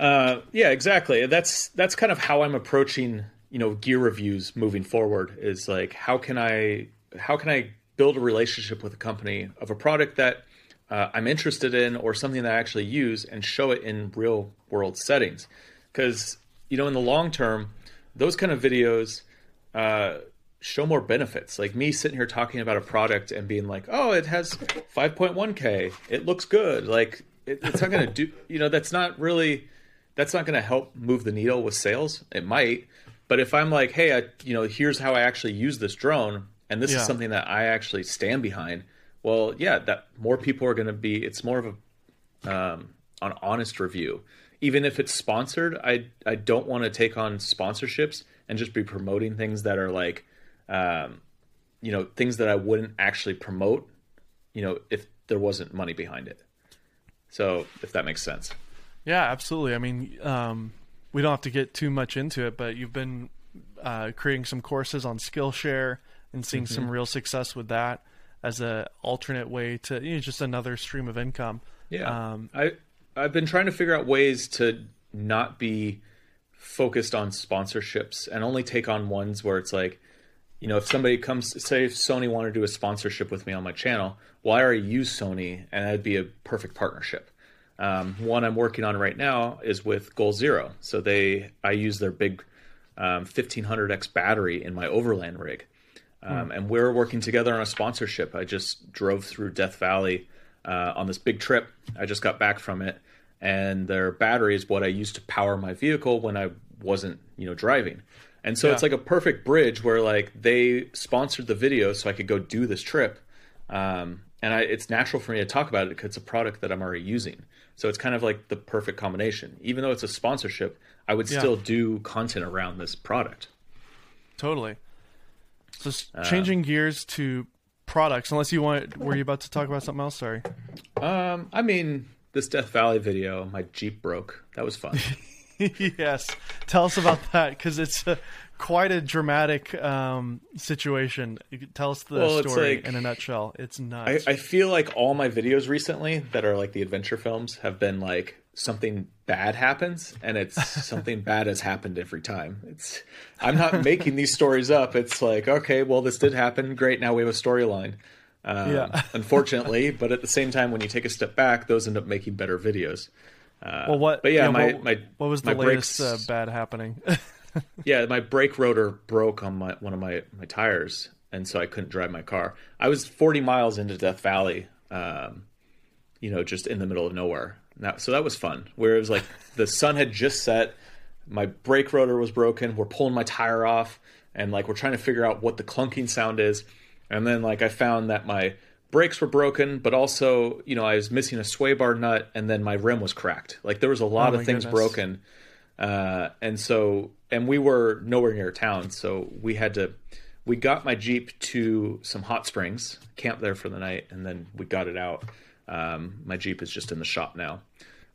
Uh, yeah, exactly. That's that's kind of how I'm approaching you know gear reviews moving forward. Is like how can I how can I build a relationship with a company of a product that uh, I'm interested in or something that I actually use and show it in real world settings. Because you know in the long term, those kind of videos. Uh, show more benefits. Like me sitting here talking about a product and being like, "Oh, it has 5.1k. It looks good." Like it, it's not going to do. You know, that's not really. That's not going to help move the needle with sales. It might, But if I'm like, hey, I, you know, here's how I actually use this drone, and this Yeah. is something that I actually stand behind. Well, yeah, that more people are going to be. It's more of a um, an honest review, even if it's sponsored. I I don't want to take on sponsorships and just be promoting things that are like, um, you know, things that I wouldn't actually promote. You know, if there wasn't money behind it. So if that makes sense. Yeah, absolutely. I mean, um, we don't have to get too much into it, but you've been uh, creating some courses on Skillshare and seeing Mm-hmm. some real success with that as a alternate way to you know, just another stream of income. Yeah. Um, I I've been trying to figure out ways to not be focused on sponsorships and only take on ones where it's like, you know, if somebody comes say if Sony wanted to do a sponsorship with me on my channel, well I already use Sony and that'd be a perfect partnership. Um, one I'm working on right now is with Goal Zero. So they I use their big um, 1500x battery in my overland rig. Um, and we're working together on a sponsorship. I just drove through Death Valley uh, on this big trip. I just got back from it, and their battery is what I used to power my vehicle when I wasn't, you know, driving. And so Yeah. it's like a perfect bridge where like they sponsored the video so I could go do this trip, um, and I, it's natural for me to talk about it because it's a product that I'm already using. So it's kind of like the perfect combination. Even though it's a sponsorship, I would Yeah. still do content around this product. totally. So Um, changing gears to products, unless you want, were you about to talk about something else? Sorry. Um, I mean, this Death Valley video, my Jeep broke. That was fun. yes. Tell us about that because it's a, quite a dramatic um, situation. Tell us the Well, story like- in a nutshell. It's I, nuts. I feel like all my videos recently that are like the adventure films have been like something bad happens and it's something bad has happened every time. It's I'm not making these stories up. It's like, okay, well this did happen. Great, now we have a storyline. Um, Yeah. unfortunately, but at the same time when you take a step back, those end up making better videos. Uh, well, what? but yeah, you know, my, what, my what was the my latest brakes- uh, bad happening? yeah, my brake rotor broke on my one of my my tires, and so I couldn't drive my car. I was 40 miles into Death Valley, um, you know, just in the middle of nowhere. Now, so that was fun. Where it was like the sun had just set, my brake rotor was broken. We're pulling my tire off, and like we're trying to figure out what the clunking sound is. And then like I found that my brakes were broken, but also you know I was missing a sway bar nut, and then my rim was cracked. Like there was a lot Oh of things goodness. broken uh, and so and we were nowhere near town so we had to we got my jeep to some hot springs camped there for the night and then we got it out um, my jeep is just in the shop now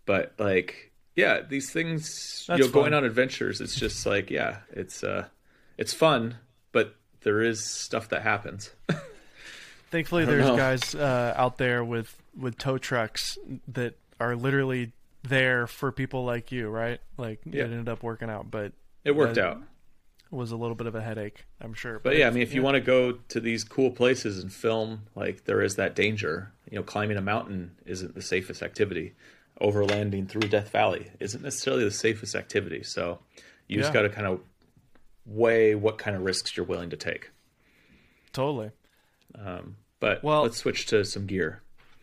but like yeah these things That's you know going on adventures it's just like yeah it's uh it's fun but there is stuff that happens Thankfully, there's know. guys uh, out there with with tow trucks that are literally there for people like you, right? Like Yeah. it ended up working out, but it worked out was a little bit of a headache, I'm sure. But yeah, I mean, if you want to go to these cool places and film, like there is that danger. You know, climbing a mountain isn't the safest activity. Overlanding through Death Valley isn't necessarily the safest activity. So you just got to kind of weigh what kind of risks you're willing to take. totally. But Well- let's switch to some gear.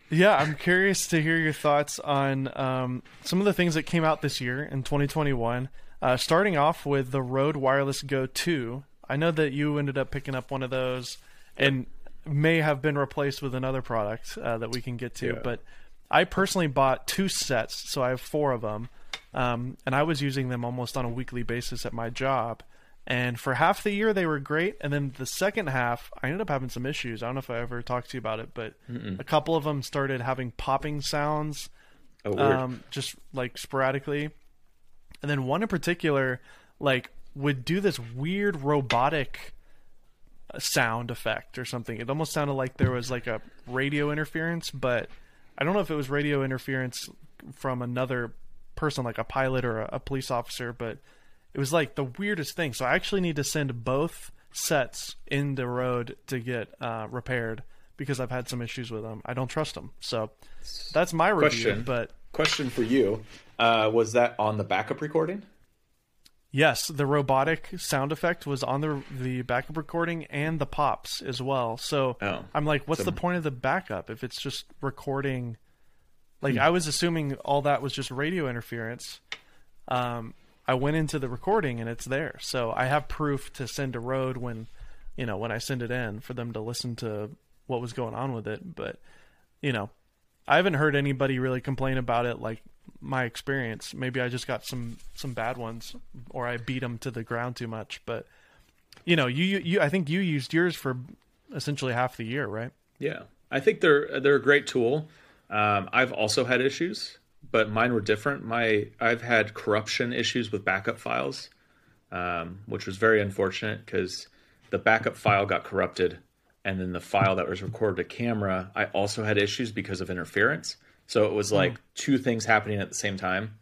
Yeah, I'm curious to hear your thoughts on um, some of the things that came out this year in 2021. Uh, starting off with the Rode Wireless Go 2. I know that you ended up picking up one of those and may have been replaced with another product uh, that we can get to. Yeah. But I personally bought two sets, so I have four of them. Um, and I was using them almost on a weekly basis at my job. And for half the year, they were great. And then the second half, I ended up having some issues. I don't know if I ever talked to you about it, but a couple of them started having popping sounds Oh, um, just like sporadically. And then one in particular, like, would do this weird robotic uh, sound effect or something. It almost sounded like there was like a radio interference, but I don't know if it was radio interference from another person, like a pilot or a, a police officer, but it was like the weirdest thing. So I actually need to send both sets in the Rode to get uh, repaired because I've had some issues with them. I don't trust them. So that's my review. Question. But Question for you: uh, Was that on the backup recording? yes, the robotic sound effect was on the the backup recording and the pops as well. So Oh. I'm like, what's So- the point of the backup if it's just recording? Hmm. Like I was assuming all that was just radio interference. Um, I went into the recording and it's there. So I have proof to send to Rode when, you know, when I send it in for them to listen to what was going on with it. But, you know, I haven't heard anybody really complain about it like my experience. Maybe I just got some some bad ones or I beat them to the ground too much, but you know, you you I think you used yours for essentially half the year, right? Yeah. I think they're they're a great tool. Um, I've also had issues, but mine were different. My I've had corruption issues with backup files, um, which was very unfortunate because the backup file got corrupted, and then the file that was recorded to camera, I also had issues because of interference. So it was like mm. two things happening at the same time,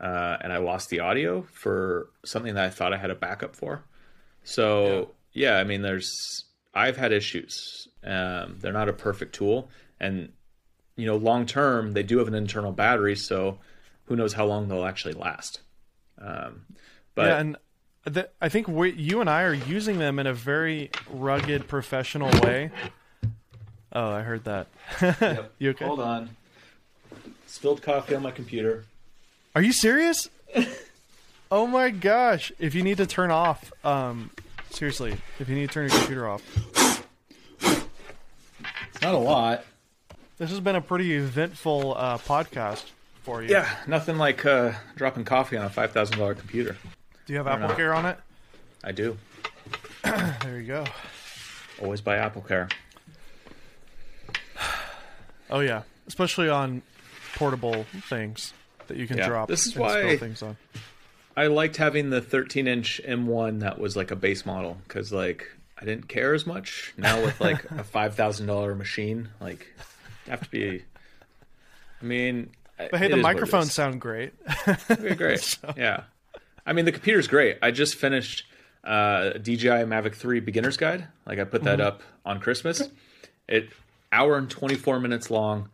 uh, and I lost the audio for something that I thought I had a backup for. So yeah, yeah I mean, there's I've had issues. Um, they're not a perfect tool, and you know, long term, they do have an internal battery, so who knows how long they'll actually last. Um, but yeah, and the, I think we, you and I are using them in a very rugged, professional way. Oh, I heard that. Yep. you okay? Hold on. Spilled coffee on my computer. Are you serious? oh my gosh! If you need to turn off, um, seriously, if you need to turn your computer off, not a lot. This has been a pretty eventful uh, podcast for you. Yeah, nothing like uh, dropping coffee on a five thousand dollar computer. Do you have Apple Care on it? I do. there you go. Always buy Apple Care. Oh yeah, especially on portable things that you can yeah, drop. This is why things on. I liked having the 13 inch M1 that was like a base model because like I didn't care as much. Now with like a five thousand dollar machine, like have to be. I mean, but hey, the microphones sound great. great, so. yeah. I mean, the computer's great. I just finished uh, DJI Mavic 3 Beginner's Guide. Like I put that mm-hmm. up on Christmas. It hour and 24 minutes long,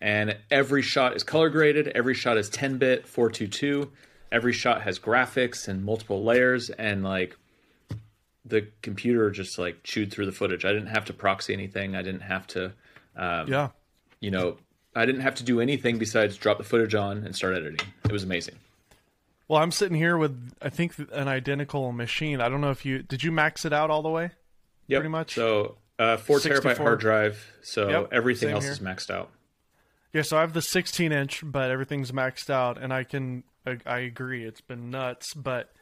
and every shot is color graded. Every shot is 10 bit 422. Every shot has graphics and multiple layers, and like the computer just like chewed through the footage. I didn't have to proxy anything. I didn't have to. Um, yeah you know, I didn't have to do anything besides drop the footage on and start editing. It was amazing. Well, I'm sitting here with I think an identical machine. I don't know if you did you max it out all the way? Yeah, pretty much. So uh, four 64. terabyte hard drive. So yep, everything else here. is maxed out. Yeah, so I have the 16 inch, but everything's maxed out, and I can I, I agree, it's been nuts, but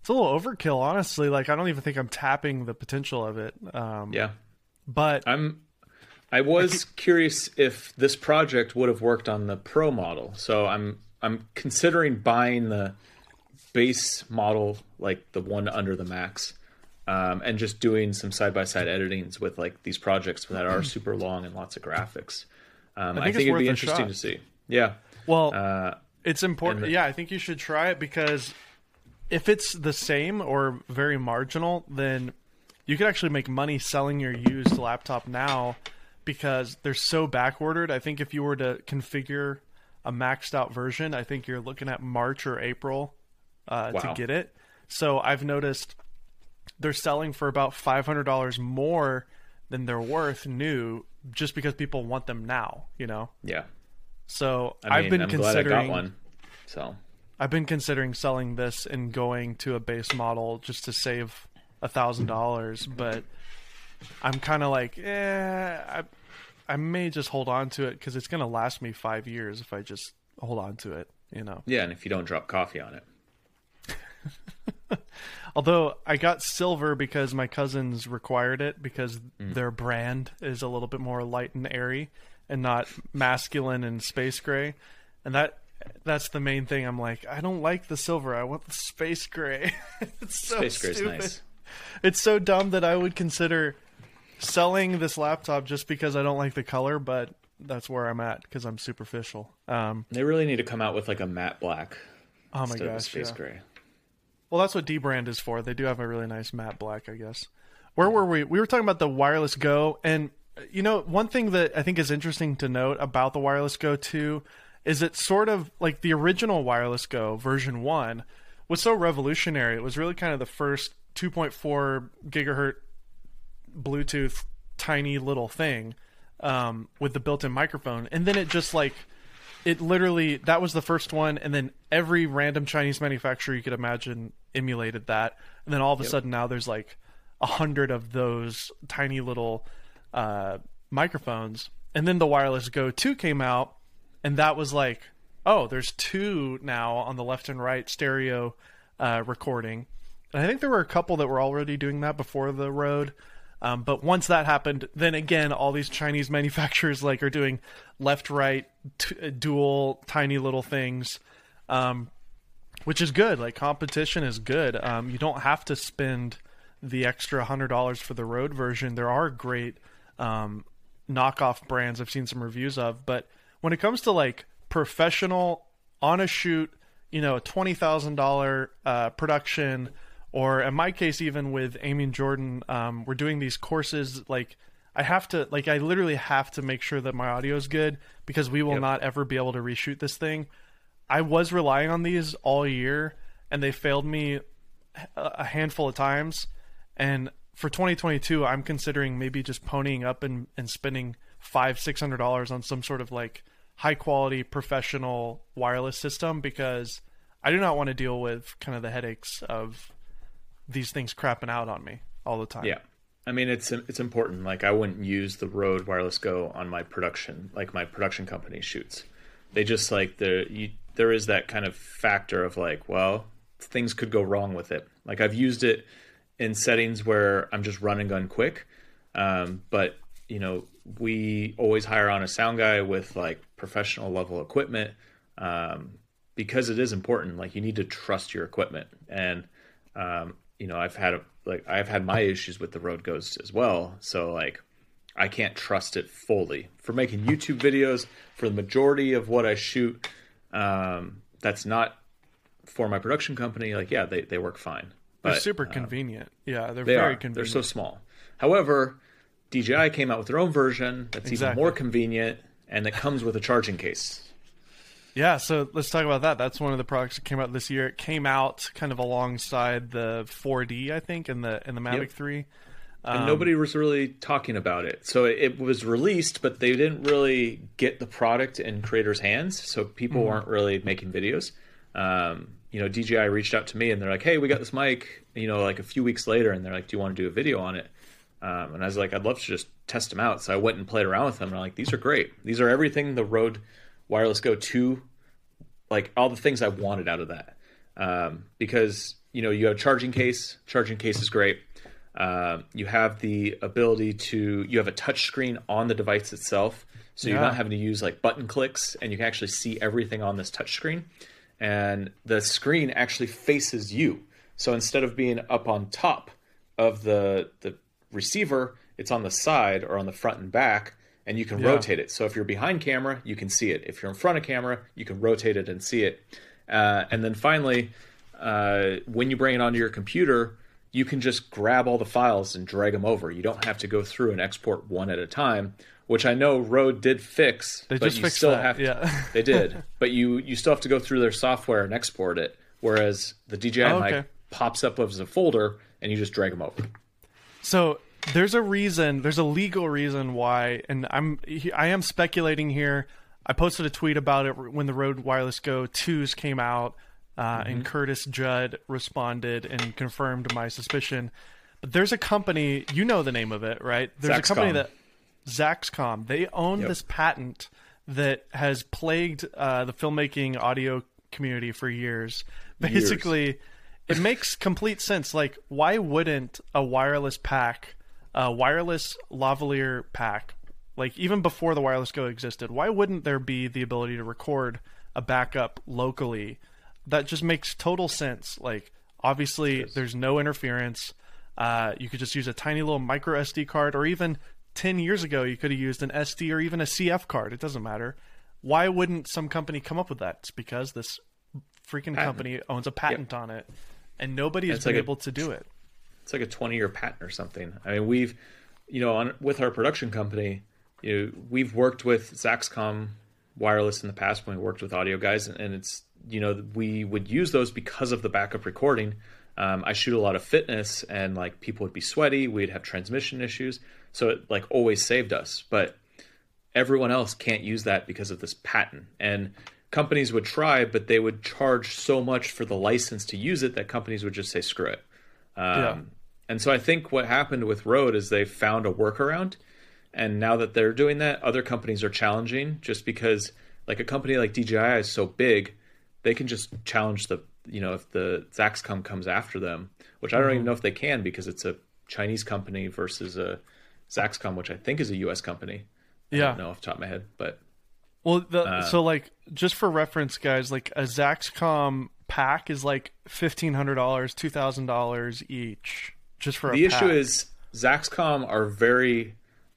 it's a little overkill, honestly. Like I don't even think I'm tapping the potential of it. Um, yeah, but I'm I was curious if this project would have worked on the Pro model. So I'm I'm considering buying the base model, like the one under the Max, um, and just doing some side by side editings with like these projects that are super long and lots of graphics. Um, I think, I think it'd be interesting to see. Yeah. Well, uh, it's important. The, yeah, I think you should try it because if it's the same or very marginal, then you could actually make money selling your used laptop now because they're so back ordered. I think if you were to configure a maxed out version, I think you're looking at March or April uh, wow. to get it. So I've noticed they're selling for about five hundred dollars more than they're worth new, just because people want them now. You know. Yeah. So I have been I'm considering one. So I've been considering selling this and going to a base model just to save a thousand dollars, but I'm kind of like, eh, I, I may just hold on to it because it's going to last me five years if I just hold on to it, you know? Yeah, and if you don't drop coffee on it. Although I got silver because my cousins required it because mm. their brand is a little bit more light and airy and not masculine and space gray. And that that's the main thing. I'm like, I don't like the silver. I want the space gray. it's so space gray's stupid. nice. It's so dumb that I would consider selling this laptop just because I don't like the color, but that's where I'm at because I'm superficial. Um, they really need to come out with like a matte black. Oh my gosh, space yeah. gray. Well, that's what Dbrand is for. They do have a really nice matte black, I guess. Where were we? We were talking about the Wireless Go, and you know, one thing that I think is interesting to note about the Wireless Go 2 is it sort of like the original Wireless Go version 1 was so revolutionary. It was really kind of the first 2.4 gigahertz Bluetooth tiny little thing um, with the built-in microphone, and then it just like it literally that was the first one, and then every random Chinese manufacturer you could imagine emulated that, and then all of a Yep. sudden now there's like a hundred of those tiny little uh, microphones, and then the wireless Go 2 came out, and that was like, oh, there's two now on the left and right stereo uh, recording, and I think there were a couple that were already doing that before the Rode. Um, but once that happened, then again, all these Chinese manufacturers like are doing left, right, t- uh, dual, tiny little things, um, which is good. Like competition is good. Um, you don't have to spend the extra hundred dollars for the Rode version. There are great um, knockoff brands I've seen some reviews of, but when it comes to like professional on a shoot, you know, a twenty thousand uh, production, or in my case, even with Amy and Jordan, um, we're doing these courses. Like, I have to, like, I literally have to make sure that my audio is good because we will Yep. not ever be able to reshoot this thing. I was relying on these all year, and they failed me a handful of times. And for 2022, I'm considering maybe just ponying up and, and spending five, six hundred dollars on some sort of like high quality professional wireless system because I do not want to deal with kind of the headaches of these things crapping out on me all the time. Yeah. I mean, it's it's important. Like, I wouldn't use the Rode Wireless Go on my production, like my production company shoots. They just like the you, there is that kind of factor of like, well, things could go wrong with it. Like, I've used it in settings where I'm just run and gun quick, um, but you know, we always hire on a sound guy with like professional level equipment um, because it is important. Like, you need to trust your equipment and um, you know, I've had a, like I've had my issues with the Rode Ghost as well. So like I can't trust it fully for making YouTube videos. For the majority of what I shoot, um, that's not for my production company. Like yeah, they they work fine. They're But super convenient. Yeah, they're they very are. convenient. They're so small. However, DJI came out with their own version that's Exactly. even more convenient, and it comes with a charging case. Yeah, so let's talk about that. That's one of the products that came out this year. It came out kind of alongside the 4D, I think, and the and the Mavic Yep. 3. and Um, nobody was really talking about it. So it, it was released, but they didn't really get the product in creators' hands. So people Mm-hmm. weren't really making videos. Um, you know, DJI reached out to me and they're like, "Hey, we got this mic." You know, like a few weeks later, and they're like, "Do you want to do a video on it?" Um, and I was like, "I'd love to just test them out." So I went and played around with them. And I'm like, "These are great. These are everything the Rode Wireless Go 2 like all the things I wanted out of that. Um, because you know you have a charging case. Charging case is great. Uh, you have the ability to you have a touch screen on the device itself, so you're not having to use like button clicks, and you can actually see everything on this touch screen. And the screen actually faces you. So instead of being up on top of the the receiver, it's on the side or on the front and back, and you can Yeah. rotate it. So if you're behind camera, you can see it. If you're in front of camera, you can rotate it and see it. Uh, and then finally, uh, when you bring it onto your computer, you can just grab all the files and drag them over. You don't have to go through and export one at a time, which I know Rode did fix. They but just you fixed still that, have to, yeah. they did, but you you still have to go through their software and export it. Whereas the DJI Oh, mic pops up as a folder and you just drag them over. So there's a reason, there's a legal reason why, and I'm I am speculating here. I posted a tweet about it when the Rode Wireless Go 2s came out, uh, and Curtis Judd responded and confirmed my suspicion. But there's a company, you know the name of it, right? There's a company that Zaxcom. They own Yep. this patent that has plagued uh, the filmmaking audio community for years. Basically, it makes complete sense. Like, why wouldn't a wireless pack, a wireless lavalier pack, like even before the wireless go existed, why wouldn't there be the ability to record a backup locally? That just makes total sense. Like, obviously, there's no interference. Uh, you could just use a tiny little micro SD card, or even 10 years ago, you could have used an SD or even a CF card. It doesn't matter. Why wouldn't some company come up with that? It's because this freaking company owns a patent on it, and nobody has It's been like a- able to do it. It's like a 20 year patent or something. I mean, we've, you know, on with our production company, you know, we've worked with Zaxcom wireless in the past when we worked with audio guys, and it's, you know, we would use those because of the backup recording. Um, I shoot a lot of fitness, and like people would be sweaty, we'd have transmission issues, so it like always saved us. But everyone else can't use that because of this patent. And companies would try, but they would charge so much for the license to use it that companies would just say screw it. Um, Yeah. And so I think what happened with Rode is they found a workaround, and now that they're doing that, other companies are challenging just because like a company like DJI is so big, they can just challenge the you know if the Zaxcom comes after them, which I don't even know if they can because it's a Chinese company versus a Zaxcom, which I think is a U.S. company. I Yeah. don't know off the top of my head, but Well, the, Uh, so like just for reference, guys, like a Zaxcom pack is like fifteen hundred dollars, two thousand dollars each, just for the issue is Zaxcom are very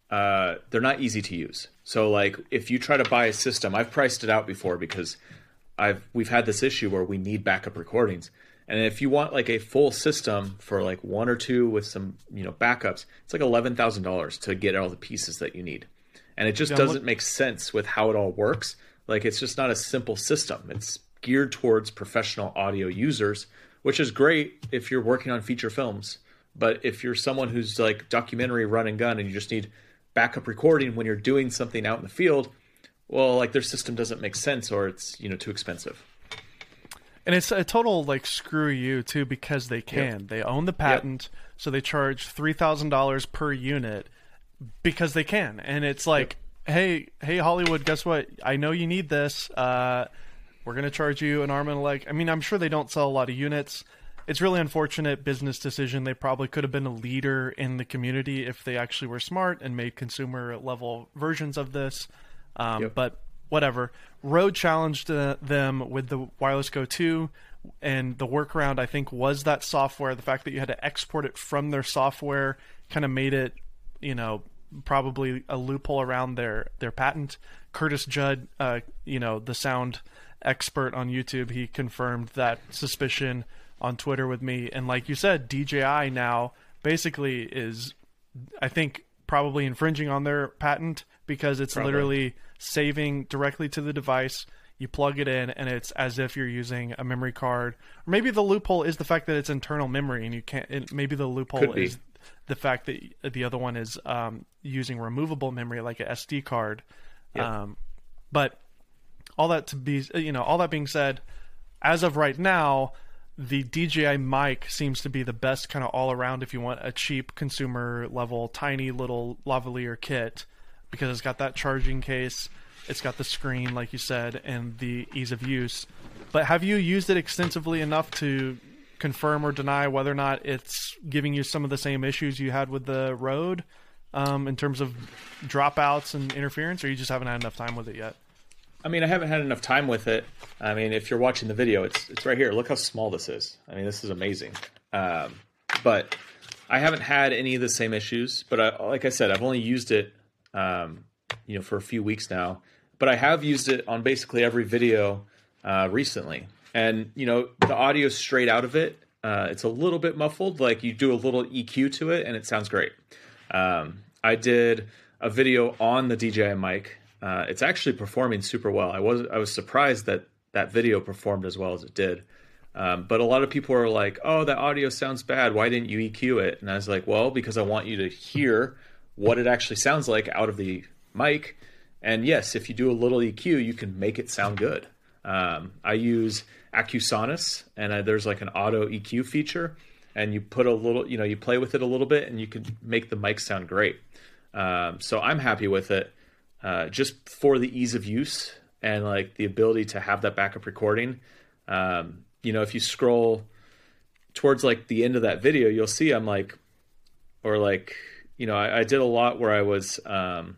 uh, they're not easy to use. So like if you try to buy a system, I've priced it out before because I've we've had this issue where we need backup recordings. And if you want like a full system for like one or two with some, you know, backups, it's like eleven thousand dollars to get all the pieces that you need. And it just Yeah, doesn't look- make sense with how it all works. Like it's just not a simple system. It's geared towards professional audio users, which is great if you're working on feature films. But if you're someone who's like documentary run and gun and you just need backup recording when you're doing something out in the field, well, like their system doesn't make sense or it's, you know, too expensive. And it's a total like screw you too because they can. They own the patent, so they charge three thousand dollars per unit because they can. And it's like, hey, hey Hollywood, guess what? I know you need this. Uh, we're gonna charge you an arm and a leg. I mean, I'm sure they don't sell a lot of units. It's really unfortunate business decision. They probably could have been a leader in the community if they actually were smart and made consumer level versions of this. Um, Yep. But whatever. Rode challenged uh, them with the Wireless Go 2, and the workaround I think was that software. The fact that you had to export it from their software kind of made it, you know, probably a loophole around their their patent. Curtis Judd, uh, you know, the sound expert on YouTube, he confirmed that suspicion on Twitter with me. And like you said, DJI now basically is I think probably infringing on their patent because it's Probably. literally saving directly to the device. You plug it in, and it's as if you're using a memory card. Or maybe the loophole is the fact that it's internal memory, and you can't. It, maybe the loophole is the fact that the other one is um, using removable memory, like a SD card. Yep. Um, but all that to be, you know, all that being said, as of right now, the DJI mic seems to be the best kind of all around if you want a cheap consumer level, tiny little lavalier kit because it's got that charging case, it's got the screen, like you said, and the ease of use. But have you used it extensively enough to confirm or deny whether or not it's giving you some of the same issues you had with the Rode um, in terms of dropouts and interference, or you just haven't had enough time with it yet? I mean, I haven't had enough time with it. I mean, if you're watching the video, it's it's right here. Look how small this is. I mean, this is amazing. Um, but I haven't had any of the same issues. But I, like I said, I've only used it, um, you know, for a few weeks now. But I have used it on basically every video uh, recently, and you know, the audio straight out of it. Uh, it's a little bit muffled. Like you do a little EQ to it, and it sounds great. Um, I did a video on the DJI mic. Uh, it's actually performing super well. I was I was surprised that that video performed as well as it did. Um, but a lot of people are like, "Oh, that audio sounds bad. Why didn't you EQ it?" And I was like, "Well, because I want you to hear what it actually sounds like out of the mic. And yes, if you do a little EQ, you can make it sound good. Um, I use Accusonus, and I, there's like an auto EQ feature, and you put a little, you know, you play with it a little bit, and you can make the mic sound great. Um, so I'm happy with it, uh, just for the ease of use and like the ability to have that backup recording. Um, you know, if you scroll towards like the end of that video, you'll see I'm like, or like, you know, I, I did a lot where I was um,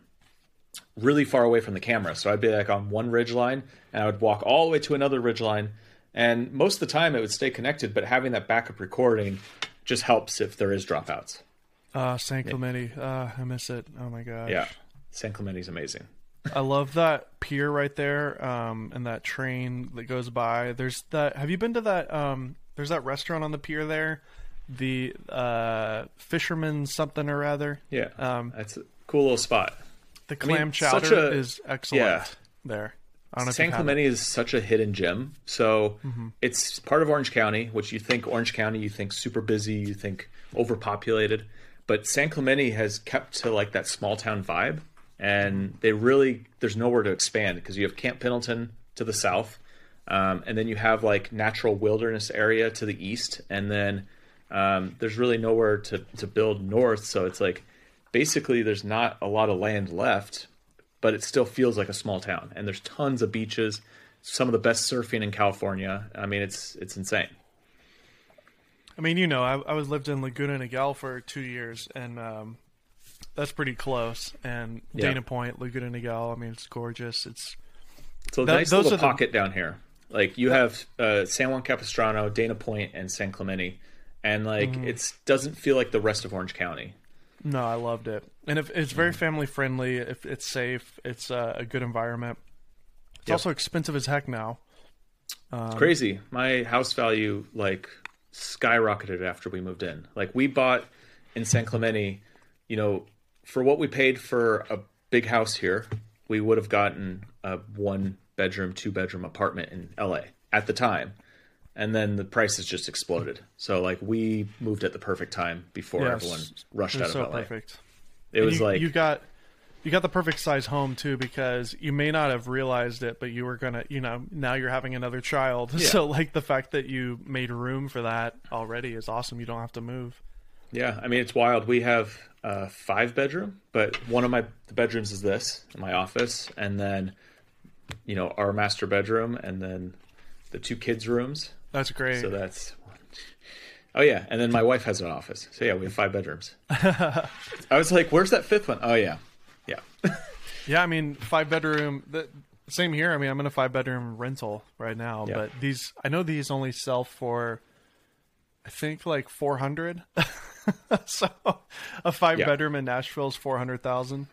really far away from the camera. So I'd be like on one ridge line and I would walk all the way to another ridge line. And most of the time it would stay connected, but having that backup recording just helps if there is dropouts. Uh, San Clemente. Uh, I miss it. Oh my gosh. Yeah. San Clemente's amazing. I love that pier right there, um, and that train that goes by. There's that. Have you been to that? Um, there's that restaurant on the pier there, the uh, Fisherman something or other. Yeah. Um, That's a cool little spot. the mean, clam such chowder a- is excellent yeah. there. I don't know if San you've had it. Clemente is such a hidden gem. So Mm-hmm. it's part of Orange County, which you think Orange County, you think super busy, you think overpopulated. But San Clemente has kept to like that small town vibe. And they really there's nowhere to expand because you have Camp Pendleton to the south, um, and then you have like natural wilderness area to the east, and then um, there's really nowhere to to build north. So it's like basically there's not a lot of land left, but it still feels like a small town, and there's tons of beaches, some of the best surfing in California. I mean, it's it's insane. I mean, you know, I, I was lived in Laguna Niguel for two years, and um, that's pretty close. And Yeah. Dana Point, Laguna Niguel. I mean, it's gorgeous. It's So That- nice those little are the- pocket down here. Like you have uh, San Juan Capistrano, Dana Point, and San Clemente, and like Mm-hmm. it doesn't feel like the rest of Orange County. no, I loved it, and if it's Mm. very family friendly. If it's safe, it's uh, a good environment. It's Yep. also expensive as heck now. Um, It's crazy. My house value like skyrocketed after we moved in. Like we bought in San Clemente, you know, for what we paid for a big house here, we would have gotten a one bedroom, two bedroom apartment in LA at the time. And then the prices just exploded. So like we moved at the perfect time before Yes. everyone rushed out of so LA. perfect. It And was you, like you got you got the perfect size home too because you may not have realized it, but you were gonna, you know, now you're having another child. So like the fact that you made room for that already is awesome. You don't have to move. Yeah, I mean it's wild. We have a five bedroom, but one of my the bedrooms is this, my office, and then you know our master bedroom, and then the two kids' rooms. That's great. So that's oh yeah, and then my wife has an office. So yeah, we have five bedrooms. I was like, "Where's that fifth one?" Oh yeah, yeah, Yeah, I mean, five bedroom. The, same here. I mean, I'm in a five bedroom rental right now, Yeah. but these I know these only sell for, I think like 400. so a five Yeah. bedroom in Nashville is 400,000.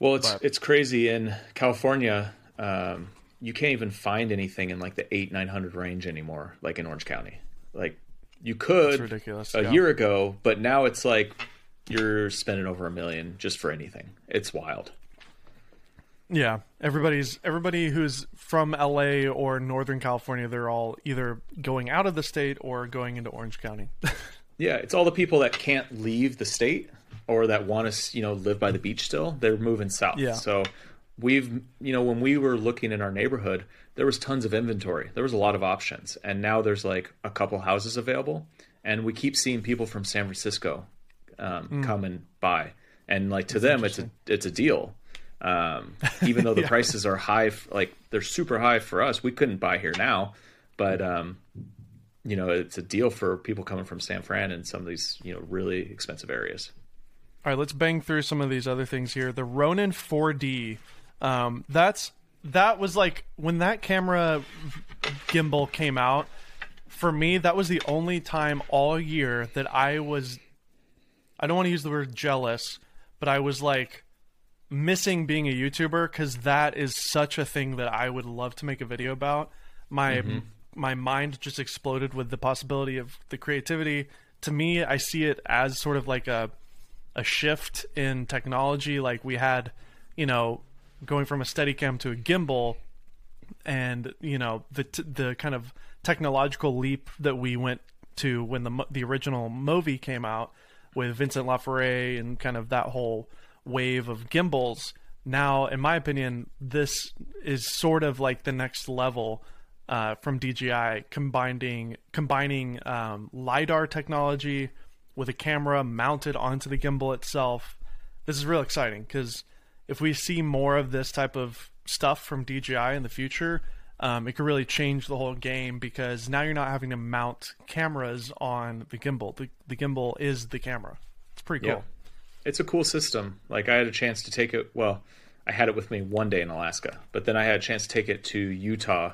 Well, it's But- it's crazy in California. Um, you can't even find anything in like the eight nine hundred range anymore, like in Orange County. Like you could ridiculous. a yeah. year ago, but now it's like you're spending over a million just for anything. It's wild. Yeah, everybody's everybody who's from LA or Northern California, they're all either going out of the state or going into Orange County. Yeah, it's all the people that can't leave the state or that want to, you know, live by the beach still. They're moving south. Yeah. So we've, you know, when we were looking in our neighborhood, there was tons of inventory. There was a lot of options, and now there's like a couple houses available, and we keep seeing people from San Francisco um, come and buy, and like to them, it's a it's a deal. Um, even though the prices are high, like they're super high for us, we couldn't buy here now, but um, you know, it's a deal for people coming from San Fran and some of these, you know, really expensive areas. All right, let's bang through some of these other things here. The Ronin 4D, um, that's that was like when that camera gimbal came out. For me, that was the only time all year that I was. I don't want to use the word jealous, but I was like missing being a YouTuber because that is such a thing that I would love to make a video about. My my mind just exploded with the possibility of the creativity. To me, I see it as sort of like a a shift in technology. Like we had, you know, going from a Steadicam to a gimbal, and you know the t- the kind of technological leap that we went to when the the original Movi came out with Vincent Laforet and kind of that whole wave of gimbals. Now, in my opinion, this is sort of like the next level uh, from DJI, combining combining um, lidar technology with a camera mounted onto the gimbal itself. This is real exciting because if we see more of this type of stuff from DJI in the future, um, it could really change the whole game because now you're not having to mount cameras on the gimbal. The, the gimbal is the camera. It's pretty cool. Yeah. It's a cool system. Like I had a chance to take it. Well, I had it with me one day in Alaska, but then I had a chance to take it to Utah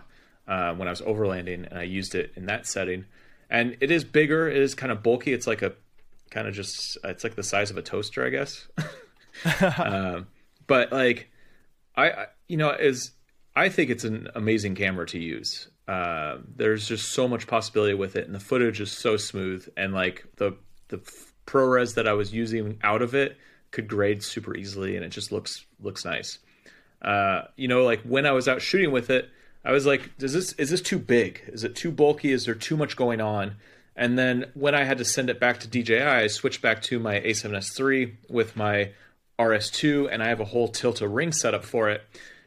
uh, when I was overlanding, and I used it in that setting. And it is bigger. It is kind of bulky. It's like a kind of just. It's like the size of a toaster, I guess. um, but like, I, you know is I think it's an amazing camera to use. Uh, there's just so much possibility with it, and the footage is so smooth, and like the the ProRes that I was using out of it could grade super easily, and it just looks looks nice. Uh, you know, like when I was out shooting with it, I was like, "Does this is this too big? Is it too bulky? Is there too much going on?" And then when I had to send it back to DJI, I switched back to my A7S III with my RS2 and I have a whole Tilta ring setup for it.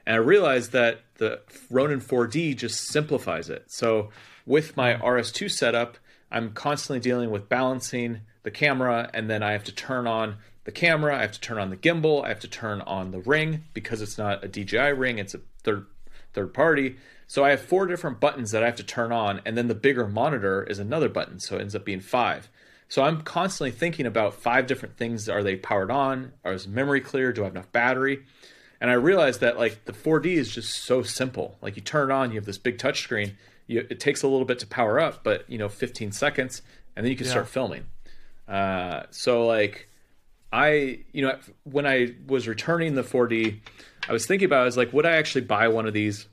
And I realized that the Ronin 4D just simplifies it. So with my RS2 setup, I'm constantly dealing with balancing the camera, and then I have to turn on the camera, I have to turn on the gimbal, I have to turn on the ring because it's not a DJI ring, it's a third third party. So I have four different buttons that I have to turn on, and then the bigger monitor is another button, so it ends up being five. So I'm constantly thinking about five different things. Are they powered on? Are is memory clear? Do I have enough battery? And I realized that like the 4D is just so simple. Like you turn it on, you have this big touch screen. You, it takes a little bit to power up, but you know, 15 seconds, and then you can Yeah. start filming. Uh, so like I, you know, when I was returning the 4D, I was thinking about, it, I was like, would I actually buy one of these?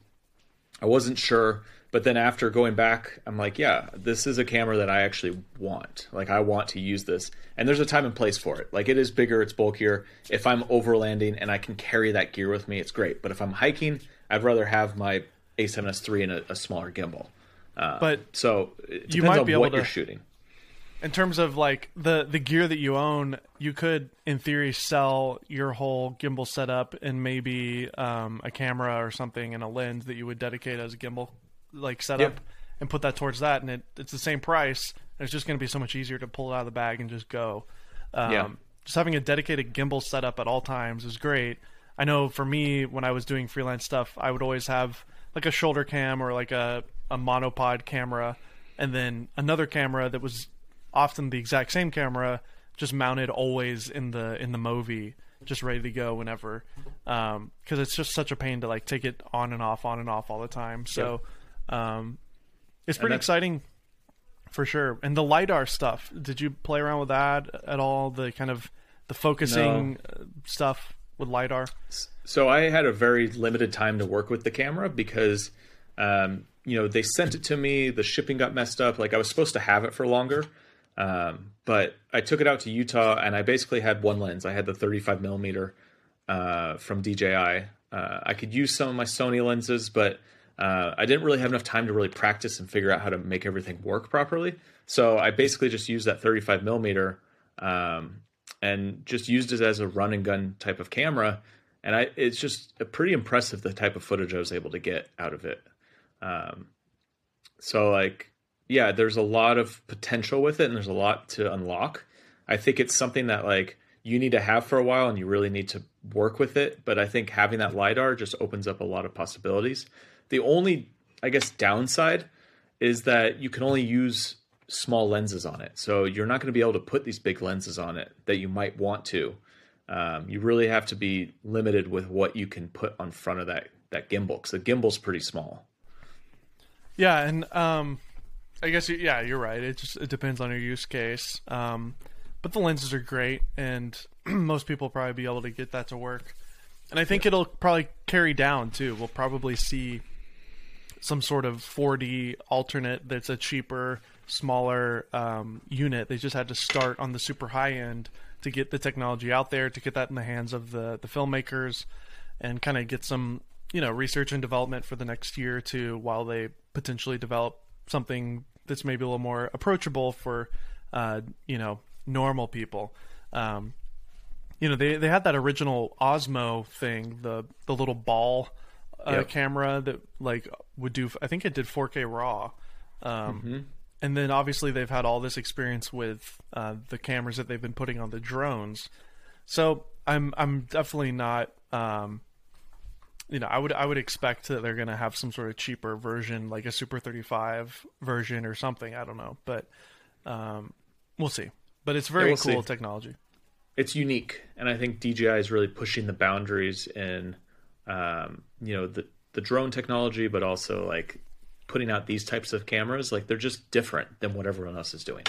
I wasn't sure, but then after going back, I'm like, yeah, this is a camera that I actually want. Like, I want to use this, and there's a time and place for it. Like, it is bigger, it's bulkier. If I'm overlanding and I can carry that gear with me, it's great. But if I'm hiking, I'd rather have my A7S III and a, a smaller gimbal. Uh, But so it depends you might on be what able to- you're shooting. In terms of like the the gear that you own, you could in theory sell your whole gimbal setup and maybe um, a camera or something and a lens that you would dedicate as a gimbal like setup Yeah. and put that towards that, and it, it's the same price. And it's just going to be so much easier to pull it out of the bag and just go. Um, Yeah. Just having a dedicated gimbal setup at all times is great. I know for me, when I was doing freelance stuff, I would always have like a shoulder cam or like a, a monopod camera, and then another camera that was often the exact same camera, just mounted always in the in the Movi, just ready to go whenever. Because it's just such a pain to like take it on and off, on and off all the time. So um, it's pretty exciting for sure. And the lidar stuff, did you play around with that at all? The kind of the focusing uh, stuff with lidar. So I had a very limited time to work with the camera because, um, you know, they sent it to me. The shipping got messed up. Like I was supposed to have it for longer, um, but I took it out to Utah and I basically had one lens. I had the 35 millimeter uh, from DJI. Uh, I could use some of my Sony lenses, but uh, I didn't really have enough time to really practice and figure out how to make everything work properly. So I basically just used that 35 millimeter um, and just used it as a run and gun type of camera. And I, it's just pretty impressive the type of footage I was able to get out of it. Um, so like, yeah, there's a lot of potential with it, and there's a lot to unlock. I think it's something that like you need to have for a while, and you really need to work with it. But I think having that lidar just opens up a lot of possibilities. The only, I guess, downside is that you can only use small lenses on it. So you're not going to be able to put these big lenses on it that you might want to. Um, you really have to be limited with what you can put on front of that that gimbal because the gimbal's pretty small. Yeah, and um, I guess yeah, you're right. It just it depends on your use case. Um, but the lenses are great, and most people will probably be able to get that to work. And I think it'll probably carry down too. We'll probably see some sort of 4D alternate that's a cheaper, smaller um, unit. They just had to start on the super high end to get the technology out there, to get that in the hands of the the filmmakers, and kind of get some you know research and development for the next year or two while they potentially develop something that's maybe a little more approachable for uh, you know normal people. Um, you know they they had that original Osmo thing, the the little ball uh, Yep. camera that like would do. I think it did 4K RAW. Um, Mm-hmm. And then obviously they've had all this experience with uh, the cameras that they've been putting on the drones. So I'm I'm definitely not. Um, you know, I would I would expect that they're going to have some sort of cheaper version, like a Super 35 version or something. I don't know, but um, we'll see. But it's very we'll cool see. technology. it's unique, and I think DJI is really pushing the boundaries in, um, you know, the the drone technology, but also like putting out these types of cameras. Like they're just different than what everyone else is doing.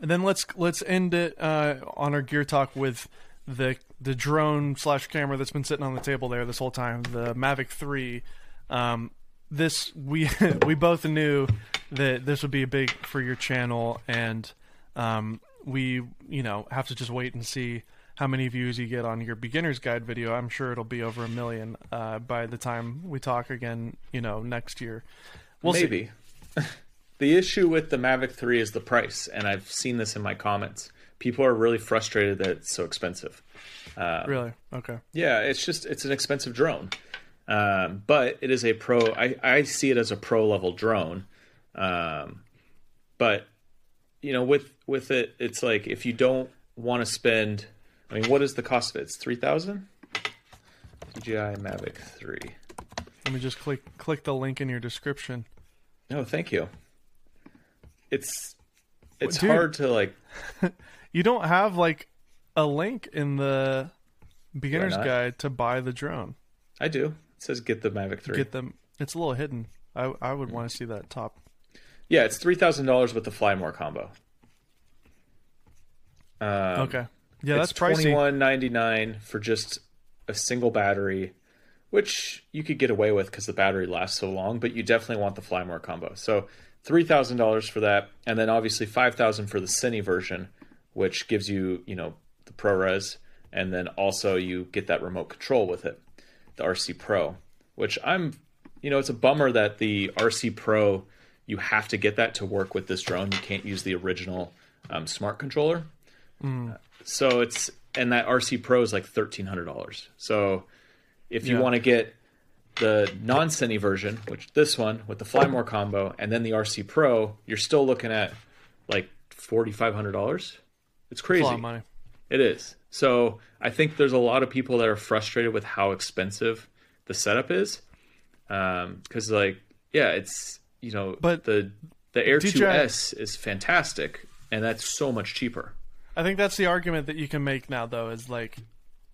And then let's let's end it uh, on our gear talk with the the drone slash camera that's been sitting on the table there this whole time, the Mavic Three. Um, this we we both knew that this would be a big for your channel, and um, we you know have to just wait and see how many views you get on your beginner's guide video. I'm sure it'll be over a million uh, by the time we talk again. You know, next year. We'll. Maybe. the issue with the Mavic 3 is the price, and I've seen this in my comments. People are really frustrated that it's so expensive. Really? Okay. Yeah, it's just it's an expensive drone, um, but it is a pro. I I see it as a pro level drone, um, but you know with with it, it's like if you don't want to spend. I mean, what is the cost of it? It's three thousand. DJI Mavic Three. Let me just click click the link in your description. No, thank you. It's it's Dude. hard to like. You don't have like a link in the beginner's guide to buy the drone. I do. It says get the Mavic Three. Get them. It's a little hidden. I I would want to see that top. Yeah, it's three thousand dollars with the Fly More combo. Um, Okay. Yeah, that's pricey. twenty one ninety nine for just a single battery, which you could get away with because the battery lasts so long. But you definitely want the Fly More combo. So three thousand dollars for that, and then obviously five thousand for the Cine version, which gives you you know ProRes, and then also you get that remote control with it, the RC Pro, which I'm you know it's a bummer that the RC Pro you have to get that to work with this drone. You can't use the original um, smart controller. So it's and that RC Pro is like thirteen hundred dollars. So if you Yeah. want to get the non Cine version, which this one with the Fly More combo, and then the RC Pro, you're still looking at like forty five hundred dollars. It's It's a crazy. lot of money. It is. So I think there's a lot of people that are frustrated with how expensive the setup is. Um, because like, yeah, it's you know, But the the Air DJI 2S is fantastic, and that's so much cheaper. I think that's the argument that you can make now, though, is like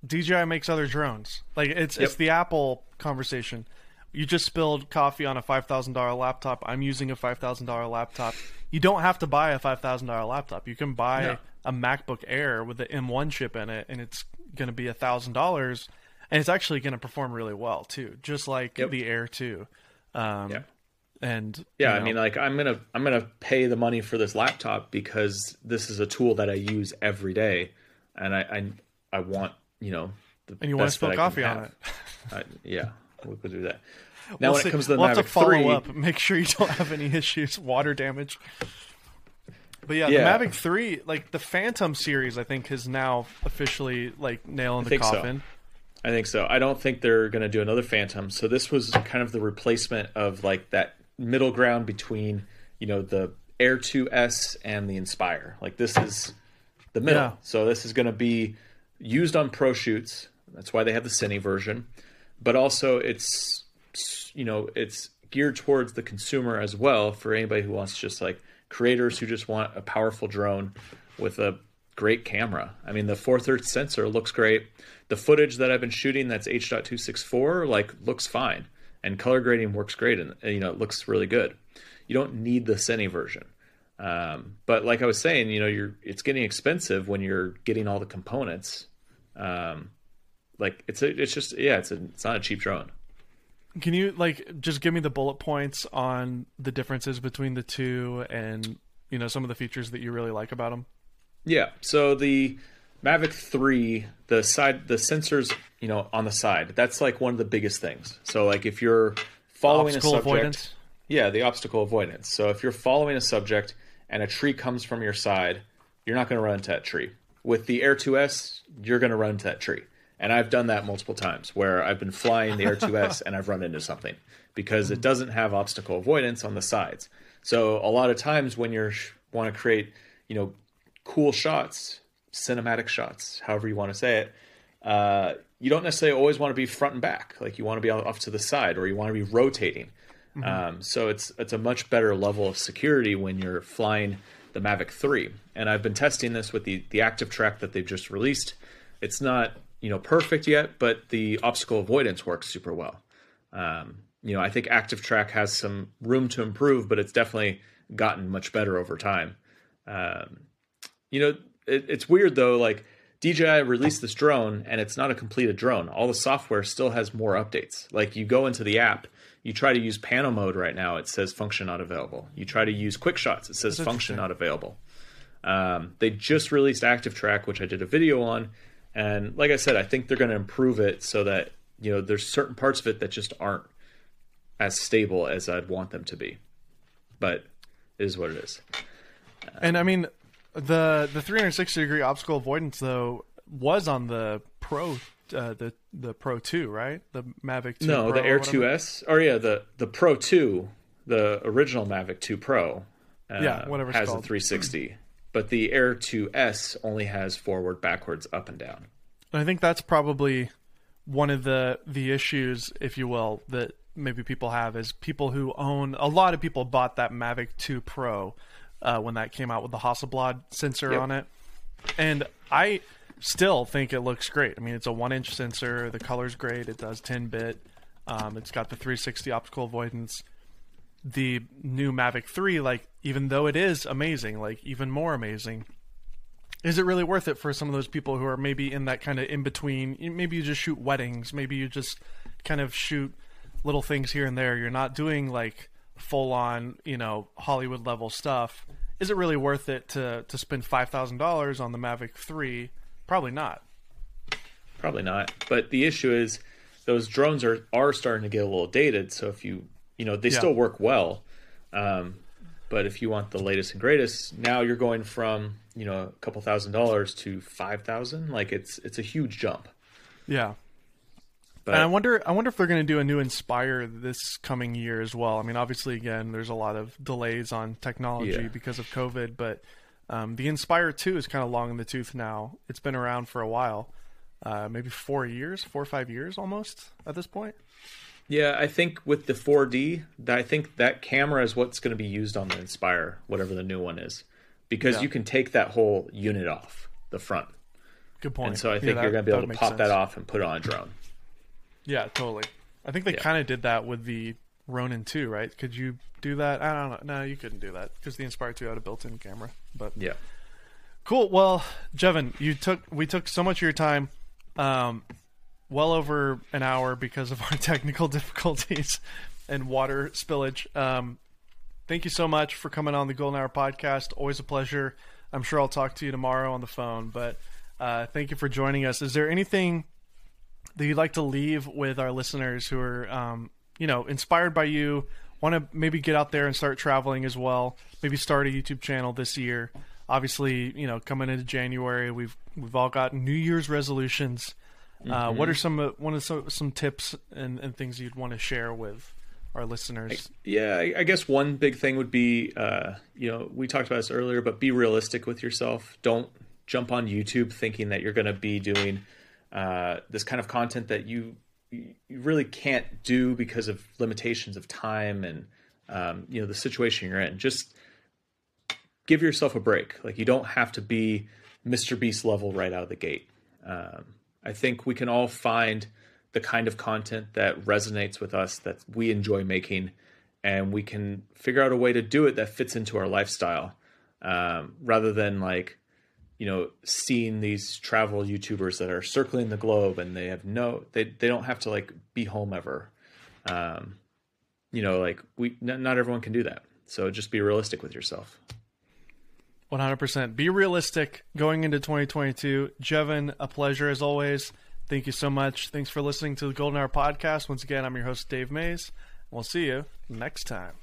DJI makes other drones. Like it's it's the Apple conversation. You just spilled coffee on a five thousand dollar laptop. I'm using a five thousand dollar laptop. You don't have to buy a five thousand dollar laptop. You can buy No. A MacBook Air with the M1 chip in it, and it's going to be a thousand dollars, and it's actually going to perform really well too, just like Yep. the Air 2. Um, Yeah. And Yeah, you I mean, like I'm gonna I'm gonna pay the money for this laptop because this is a tool that I use every day, and I I, I want you know the and you want to spill that I can coffee on it. I, yeah, we could do that. Now We'll when see. it comes to the we'll Mavic have to follow 3, up. Make sure you don't have any issues, water damage. But yeah, Yeah. the Mavic Three, like the Phantom series, I think is now officially like nail in the so. coffin. I think so. I don't think they're going to do another Phantom. So this was kind of the replacement of like that middle ground between, you know, the Air 2S and the Inspire. Like this is the middle. Yeah. So this is going to be used on pro shoots. That's why they have the Cine version. But also it's you know, it's geared towards the consumer as well for anybody who wants just like creators who just want a powerful drone with a great camera. I mean, the four thirds sensor looks great. The footage that I've been shooting that's H.264 like looks fine, and color grading works great, and you know it looks really good. You don't need the Cine version, um, but like I was saying, you know, you're it's getting expensive when you're getting all the components. Um, like it's a, it's just yeah, it's a, it's not a cheap drone. Can you like just give me the bullet points on the differences between the two, and you know some of the features that you really like about them? Yeah. So the Mavic 3, the side the sensors, you know, on the side, that's like one of the biggest things. So like if you're following Obstacle a subject, avoidance. yeah, the obstacle avoidance. So if you're following a subject and a tree comes from your side, you're not going to run into that tree. With the Air 2S, you're going to run into that tree. And I've done that multiple times where I've been flying the Air 2S and I've run into something because it doesn't have obstacle avoidance on the sides. So a lot of times when you want to create, you know, cool shots, cinematic shots, however you want to say it, uh, you don't necessarily always want to be front and back. Like you want to be off to the side or you want to be rotating. Um, so it's it's a much better level of security when you're flying the Mavic 3. And I've been testing this with the the active track that they've just released. It's not you know perfect yet, but the obstacle avoidance works super well. Um, you know, I think active track has some room to improve, but it's definitely gotten much better over time. Um, you know, it, it's weird though. Like DJI released this drone, and it's not a completed drone. All the software still has more updates. Like you go into the app, you try to use pano mode right now, it says function not available. You try to use quick shots, it says That's function not available. Um, they just released Active Track, which I did a video on, and like I said, I think they're going to improve it so that you know there's certain parts of it that just aren't as stable as I'd want them to be. But it is what it is. And I mean, the the 360 degree obstacle avoidance though was on the Pro, uh, the the Pro Two, right? The Mavic 2 no, Pro the Air 2S, or yeah, the the Pro 2, the original Mavic 2 Pro. Uh, Yeah, whatever it's has called. a 360, but the Air 2S only has forward, backwards, up and down. And I think that's probably one of the the issues, if you will, that maybe people have is people who own a lot of people bought that Mavic 2 Pro uh, when that came out with the Hasselblad sensor Yep. on it, and I still think it looks great. I mean, it's a one inch sensor. The color's great. It does 10 bit. Um, it's got the 360 optical avoidance. The new Mavic 3, like even though it is amazing, like even more amazing, is it really worth it for some of those people who are maybe in that kind of in between maybe you just shoot weddings. Maybe you just kind of shoot little things here and there. You're not doing like full on you know hollywood level stuff. Is it really worth it to to spend $5000 on the mavic 3 probably not. Probably not. But the issue is those drones are are starting to get a little dated. So if you you know they Yeah. still work well, um, but if you want the latest and greatest, now you're going from you know a couple thousand dollars to five thousand. Like it's it's a huge jump. yeah But and I wonder, I wonder if they're going to do a new Inspire this coming year as well. I mean, obviously, again, there's a lot of delays on technology Yeah. because of COVID, but um, the Inspire Two is kind of long in the tooth now. It's been around for a while, uh, maybe four years, four or five years almost at this point. Yeah, I think with the 4D, I think that camera is what's going to be used on the Inspire, whatever the new one is, because Yeah. you can take that whole unit off the front, Good point. and so I Yeah, think that- you're going to be able to pop that off and put it on a drone. Yeah, totally. I think they Yeah. kind of did that with the Ronin 2, right? Could you do that? I don't know. No, you couldn't do that because the Inspire 2 had a built-in camera. But Yeah. Cool. Well, Jeven, you took we took so much of your time, um, well over an hour because of our technical difficulties and water spillage. Um, thank you so much for coming on the Golden Hour podcast. Always a pleasure. I'm sure I'll talk to you tomorrow on the phone, but uh, thank you for joining us. Is there anything that you'd like to leave with our listeners who are, um, you know, inspired by you, want to maybe get out there and start traveling as well, maybe start a YouTube channel this year? Obviously, you know, coming into January, we've we've all got New Year's resolutions. Uh, what are some uh, one of some, some tips and, and things you'd want to share with our listeners? Yeah, I, I guess one big thing would be, uh, you know, we talked about this earlier, but be realistic with yourself. Don't jump on YouTube thinking that you're going to be doing uh, this kind of content that you you really can't do because of limitations of time and um, you know the situation you're in. Just give yourself a break. Like you don't have to be Mr. Beast level right out of the gate. Um, I think we can all find the kind of content that resonates with us that we enjoy making, and we can figure out a way to do it that fits into our lifestyle, um, rather than like you know seeing these travel YouTubers that are circling the globe and they have no they they don't have to like be home ever. Um, you know, like we not everyone can do that. So just be realistic with yourself. 100%. Be realistic going into 2022. Jeven, a pleasure as always. Thank you so much. Thanks for listening to the Golden Hour podcast. Once again, I'm your host, Dave Maze. We'll see you next time.